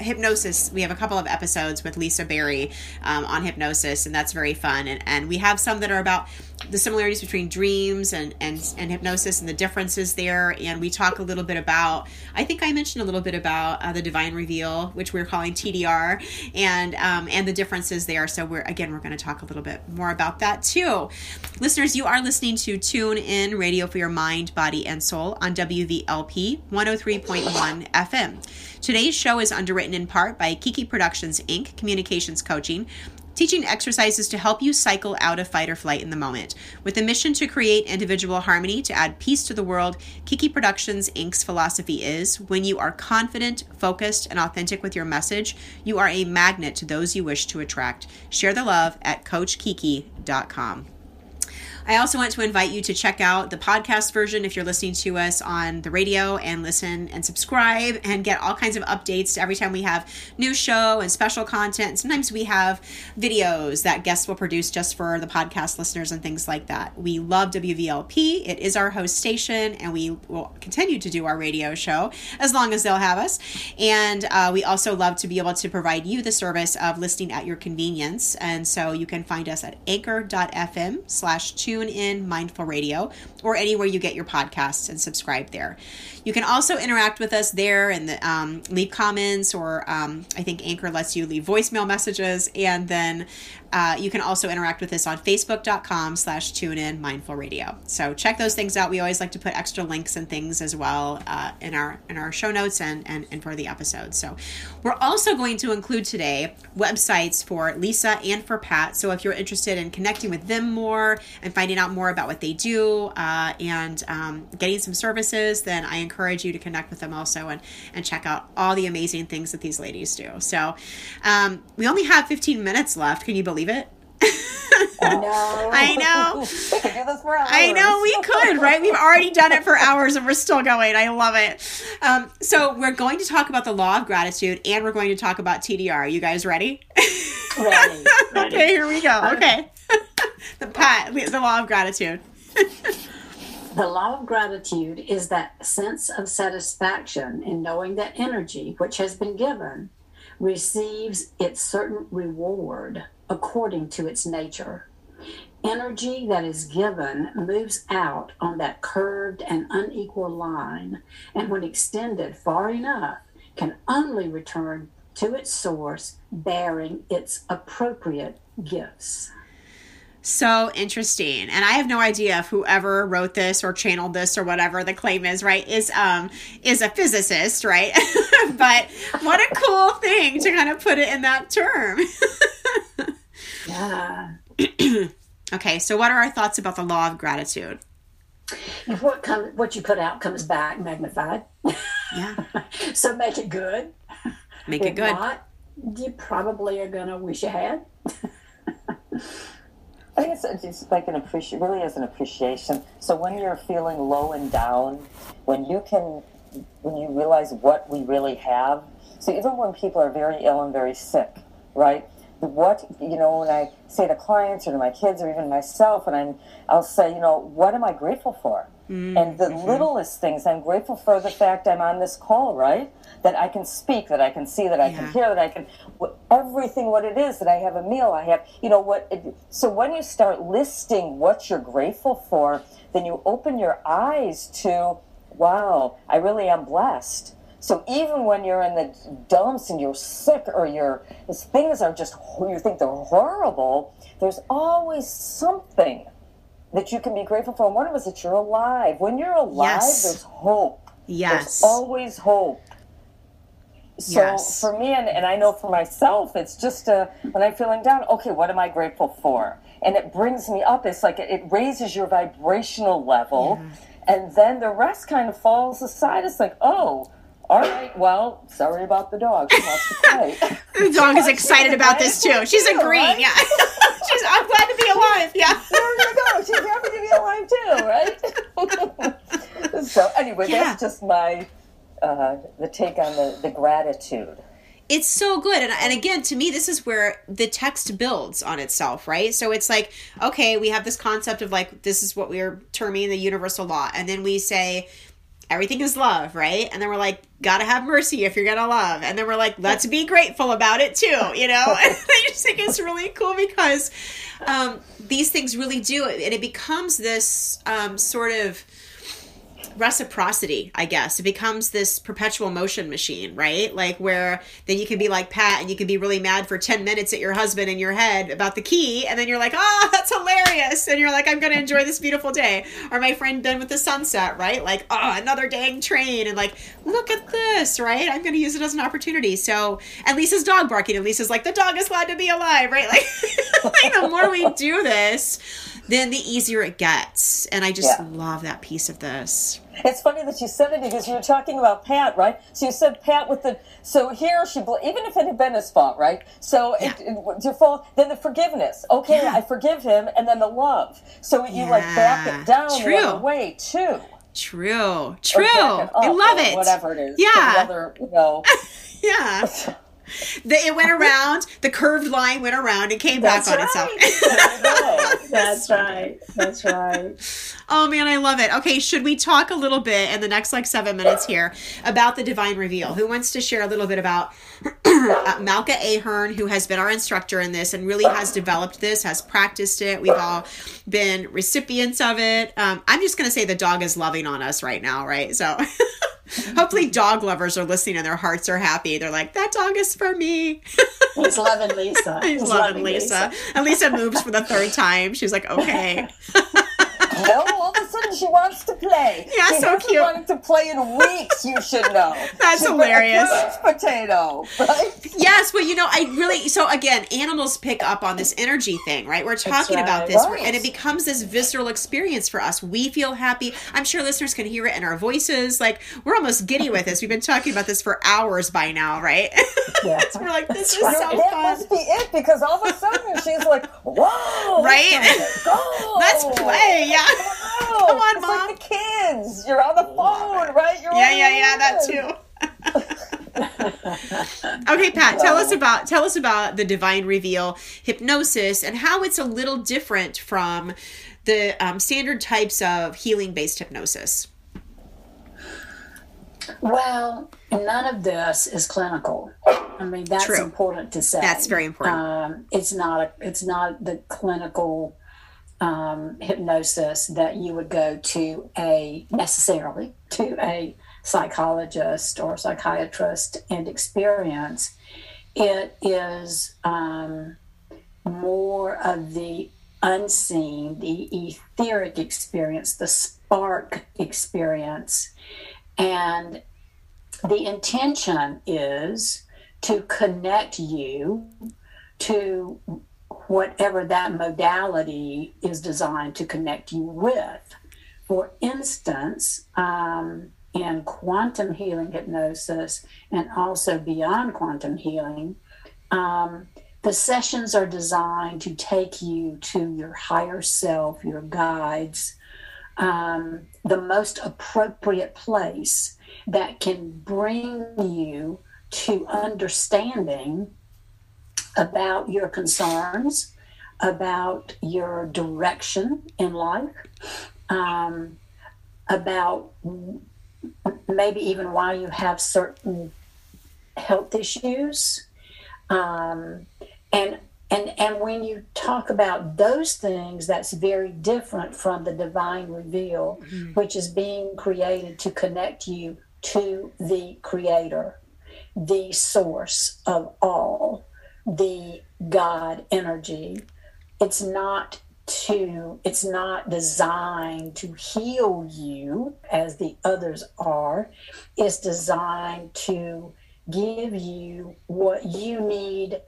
hypnosis we have a couple of episodes with lisa berry um, on hypnosis and that's very fun and, and we have some that are about the similarities between dreams and, and and hypnosis and the differences there. And we talk a little bit about i think i mentioned a little bit about uh, the divine reveal which we're calling tdr and um, and the differences there. So we're again we're going to talk a little bit more about that too. Listeners you are listening to tune in radio for your mind body and soul on wvlp 103.1 fm Today's show is underwritten in part by Kiki Productions Inc., communications coaching, teaching exercises to help you cycle out of fight or flight in the moment. With the mission to create individual harmony to add peace to the world, Kiki Productions Inc.'s philosophy is when you are confident, focused, and authentic with your message, you are a magnet to those you wish to attract. Share the love at CoachKiki.com. I also want to invite you to check out the podcast version if you're listening to us on the radio and listen and subscribe and get all kinds of updates every time we have new show and special content. Sometimes we have videos that guests will produce just for the podcast listeners and things like that. We love WVLP. It is our host station and we will continue to do our radio show as long as they'll have us. And uh, we also love to be able to provide you the service of listening at your convenience. And so you can find us at anchor.fm slash tune in mindful radio or anywhere you get your podcasts and subscribe there. You can also interact with us there and the, um, leave comments, or um, I think Anchor lets you leave voicemail messages. And then uh, you can also interact with us on facebook.com slash tune in mindful radio. So check those things out. We always like to put extra links and things as well uh, in our in our show notes and, and, and for the episode. So we're also going to include today websites for Lisa and for Pat. So if you're interested in connecting with them more and finding out more about what they do uh, and um, getting some services, then I encourage you to connect with them also and, and check out all the amazing things that these ladies do. So um, we only have 15 minutes left. Can you believe it? No. I know. We could do this for hours. I know we could, right? We've already done it for hours and we're still going. I love it. Um, so we're going to talk about the law of gratitude and we're going to talk about TDR. You guys ready? Ready. [laughs] okay, here we go. Okay. [laughs] the pat, the law of gratitude. [laughs] The law of gratitude is that sense of satisfaction in knowing that energy, which has been given, receives its certain reward according to its nature. Energy that is given moves out on that curved and unequal line, and when extended far enough, can only return to its source bearing its appropriate gifts. So interesting. And I have no idea if whoever wrote this or channeled this or whatever the claim is, right, is um is a physicist, right? [laughs] but what a cool thing to kind of put it in that term. [laughs] Yeah. okay, so what are our thoughts about the law of gratitude? And what comes, what you put out comes back magnified. Yeah. [laughs] so make it good. Make it good. not, you probably are gonna wish you had. Think it's just like an appreciation, really is an appreciation. So when you're feeling low and down, when you can, when you realize what we really have. So even when people are very ill and very sick, right? What you know, when I say to clients or to my kids or even myself, and I'm, I'll say, you know, what am I grateful for? Mm, and the mm-hmm. littlest things, I'm grateful for the fact I'm on this call, right? That I can speak, that I can see, that I Yeah. can hear, that I can, everything what it is, that I have a meal, I have, you know, what. It, so when you start listing what you're grateful for, then you open your eyes to, wow, I really am blessed. So even when you're in the dumps and you're sick or your things are just you think they're horrible, there's always something that you can be grateful for. And one of us that you're alive. When you're alive, Yes. there's hope. Yes. There's always hope. So Yes. for me, and, and I know for myself, it's just uh, when I'm feeling down, okay, what am I grateful for? And it brings me up. It's like it, it raises your vibrational level. And then the rest kind of falls aside. It's like, oh, all right, well, sorry about the dog. She wants to play. [laughs] The dog is excited about this too. She's too, agreeing. right? Yeah. [laughs] She's I'm glad to be alive. Yeah. [laughs] there you go. She's happy to be alive too, right? so anyway, Yeah. that's just my uh, the take on the, the gratitude. It's so good. And, and again, to me, this is where the text builds on itself, right? So it's like, okay, we have this concept of like, this is what we're terming the universal law. And then we say, everything is love, right? And then we're like, gotta have mercy if you're gonna love. And then we're like, let's be grateful about it too, you know? [laughs] And I just think it's really cool because um, these things really do, and it becomes this um, sort of reciprocity, I guess. It becomes this perpetual motion machine, right? Like where then you can be like Pat and you can be really mad for 10 minutes at your husband in your head about the key and then you're like, "Oh, [laughs] that's hilarious." And you're like, "I'm going to enjoy this beautiful day." Or my friend Ben with the sunset, right? Like, "Oh, another dang train." And like, "Look at this," right? I'm going to use it as an opportunity. So, and Lisa's dog barking and Lisa's like, "The dog is glad to be alive," right? [laughs] Like, [laughs] like the more we do this, then the easier it gets. And I just Yeah. love that piece of this. It's funny that you said it because you were talking about Pat, right? So you said Pat with the so here she even if it had been his fault, right? So it, it was your fault. Then the forgiveness. Okay, Yeah. I forgive him, and then the love. So you like back Yeah. it down True. the other way too. True. True. I love it. Whatever it is. Yeah. The other, you know. [laughs] Yeah. [laughs] The, it went around, the curved line went around and came back on itself. That's [laughs] right. That's right. oh man, I love it. Okay, should we talk a little bit in the next like seven minutes here about the divine reveal? Who wants to share a little bit about [clears throat] uh, Malka Ahern, who has been our instructor in this and really has developed this, has practiced it. We've all been recipients of it. Um, I'm just going to say the dog is loving on us right now, right? So [laughs] [laughs] hopefully, dog lovers are listening and their hearts are happy. They're like, that dog is for me. He's loving Lisa. [laughs] He's loving Lisa. And Lisa moves for the third time. She's like, okay. No, all of a sudden she wants to play. [laughs] Yeah, she so cute. wanted to play in weeks. You should know. [laughs] That's She's hilarious. Potato, right? [laughs] Yes, but you know, I really so again, animals pick up on this energy thing, right? We're talking about this, Right. and it becomes this visceral experience for us. We feel happy. I'm sure listeners can hear it in our voices. Like we're almost giddy with this. We've been talking about this for hours by now, right? Yeah. we're like, this is so that fun. must be it because all of a sudden she's like, "Whoa, Right? right? Go. Let's play. Yeah. Come on, it's Mom. like the kids. You're on the phone, right? You're Yeah, yeah, yeah, that too. [laughs] okay, Pat, tell us about tell us about the divine reveal hypnosis and how it's a little different from the um, standard types of healing based hypnosis. Well, none of this is clinical. I mean, that's True. important to say. That's very important. Um, it's not a, it's not the clinical um, hypnosis that you would go to a necessarily to a psychologist or psychiatrist and experience. It is um, more of the unseen, the etheric experience, the spark experience. And the intention is to connect you to whatever that modality is designed to connect you with. For instance, um, in quantum healing hypnosis and also beyond quantum healing, um, the sessions are designed to take you to your higher self, your guides, um, the most appropriate place that can bring you to understanding about your concerns, about your direction in life, um, about maybe even why you have certain health issues. Um, and and and when you talk about those things, that's very different from the divine reveal, which is being created to connect you to the creator, the source of all, the God energy. It's not to it's not designed to heal you as the others are. It's designed to give you what you need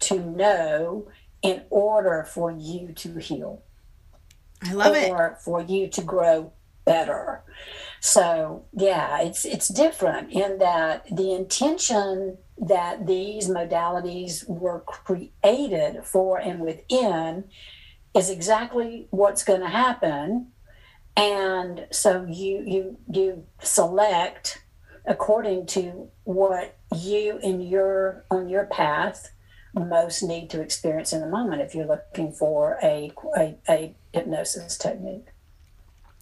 to know in order for you to heal I love it. for you to grow better. So yeah, it's it's different in that the intention that these modalities were created for and within is exactly what's going to happen. And so you you you select according to what you in your on your path most need to experience in the moment if you're looking for a, a, a hypnosis technique.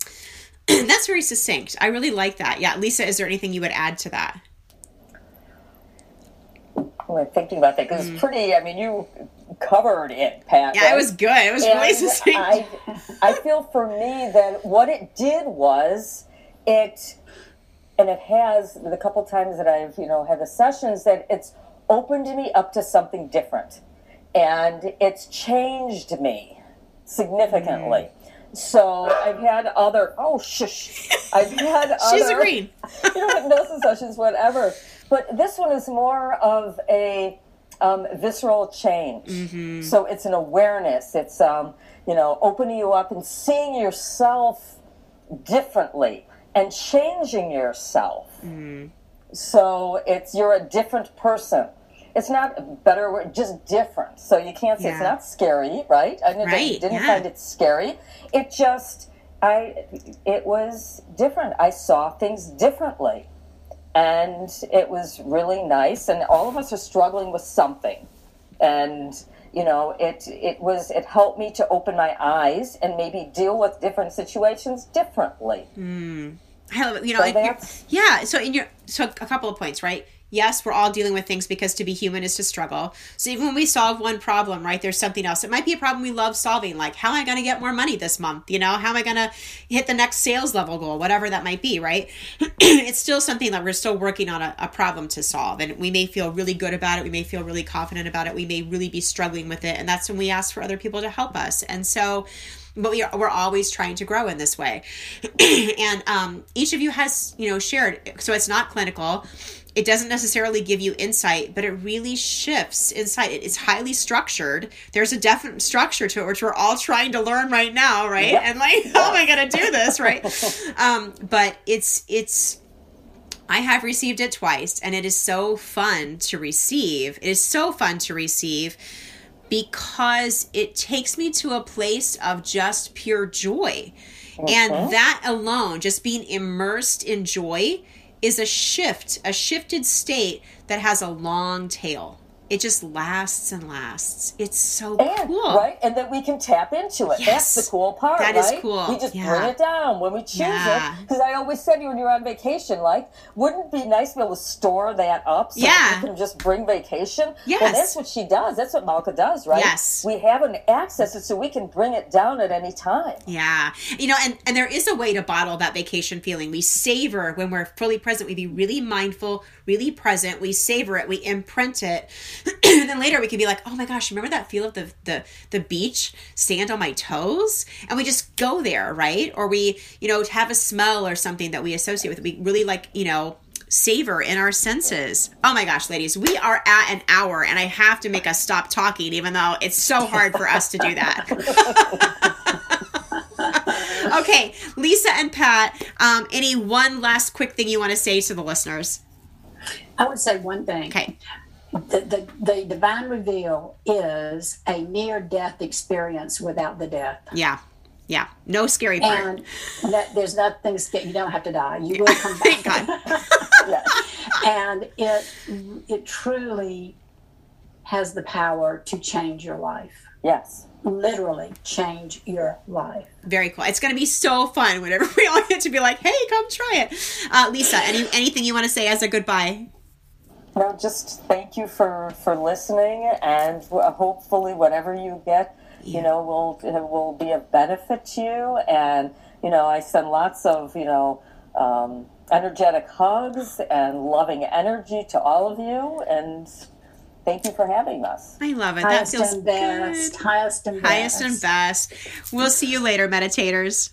[clears throat] That's very succinct. I really like that. Yeah, Lisa, is there anything you would add to that? I'm thinking about that because it's pretty. I mean, you covered it, Pat. Mm. Yeah, right? it was good. It was really And [laughs] succinct. I, I feel for me that what it did was it, and it has the couple times that I've you know had the sessions that it's opened me up to something different, and it's changed me significantly. Mm. So I've had other oh shush, I've had other. [laughs] She's other agreeing. [laughs] you know, hypnosis sessions, whatever. But this one is more of a um, visceral change. Mm-hmm. So it's an awareness. It's um, you know opening you up and seeing yourself differently and changing yourself. Mm-hmm. So it's you're a different person. It's not better, just different. So you can't say it's not scary, right? I didn't, didn't yeah. find it scary. It just, I, it was different. I saw things differently, and it was really nice. And all of us are struggling with something, and you know, it it was it helped me to open my eyes and maybe deal with different situations differently. I love it. You know, So yeah. So in your so a couple of points, right? Yes, we're all dealing with things because to be human is to struggle. So even when we solve one problem, right, there's something else. It might be a problem we love solving, like how am I going to get more money this month? You know, how am I going to hit the next sales level goal, whatever that might be, right? [clears throat] it's still something that we're still working on a, a problem to solve, and we may feel really good about it. We may feel really confident about it. We may really be struggling with it, and that's when we ask for other people to help us. And so but we are, we're always trying to grow in this way [clears throat] and um, each of you has you know shared so it's not clinical it doesn't necessarily give you insight but it really shifts insight it's highly structured there's a definite structure to it which we're all trying to learn right now right Yep. and like [laughs] how am i going to do this right [laughs] um, but it's it's I have received it twice, and it is so fun to receive. It is so fun to receive because it takes me to a place of just pure joy. And that alone, just being immersed in joy, is a shift, a shifted state that has a long tail. It just lasts and lasts. It's so And, cool. right? And that we can tap into it. Yes. That's the cool part, That is right? cool. We just Yeah. bring it down when we choose Yeah. it. Because I always said you when you're on vacation, like, wouldn't it be nice to be able to store that up so Yeah. that you can just bring vacation? Yes. Well, that's what she does. That's what Malka does, right? Yes. We have an access it so we can bring it down at any time. Yeah. You know, and, and there is a way to bottle that vacation feeling. We savor when we're fully present. We be really mindful, really present. We savor it. We imprint it. and [clears throat] then later we can be like, oh my gosh, remember that feel of the, the, the beach, sand on my toes? And we just go there, right? Or we, you know, have a smell or something that we associate with. it. We really like, you know, savor in our senses. Oh my gosh, ladies, we are at an hour and I have to make us stop talking, even though it's so hard for us to do that. [laughs] okay, Lisa and Pat, um, any one last quick thing you want to say to the listeners? I would say one thing. Okay. The, the, the divine reveal is a near death experience without the death. Yeah. Yeah. No scary part. And that, there's nothing scary. You don't have to die. You will come back. [laughs] Thank back. God. [laughs] Yeah. and it it truly has the power to change your life. yes. Literally change your life. Very cool. It's going to be so fun whenever [laughs] we all get to be like, hey, come try it. Uh, Lisa, any anything you want to say as a goodbye? No, just thank you for for listening, and hopefully, whatever you get, you know, will will be of benefit to you. And you know, I send lots of you know um, energetic hugs and loving energy to all of you, and thank you for having us. I love it. That Highest feels and best. good. Highest and best. Highest and best. We'll see you later, meditators.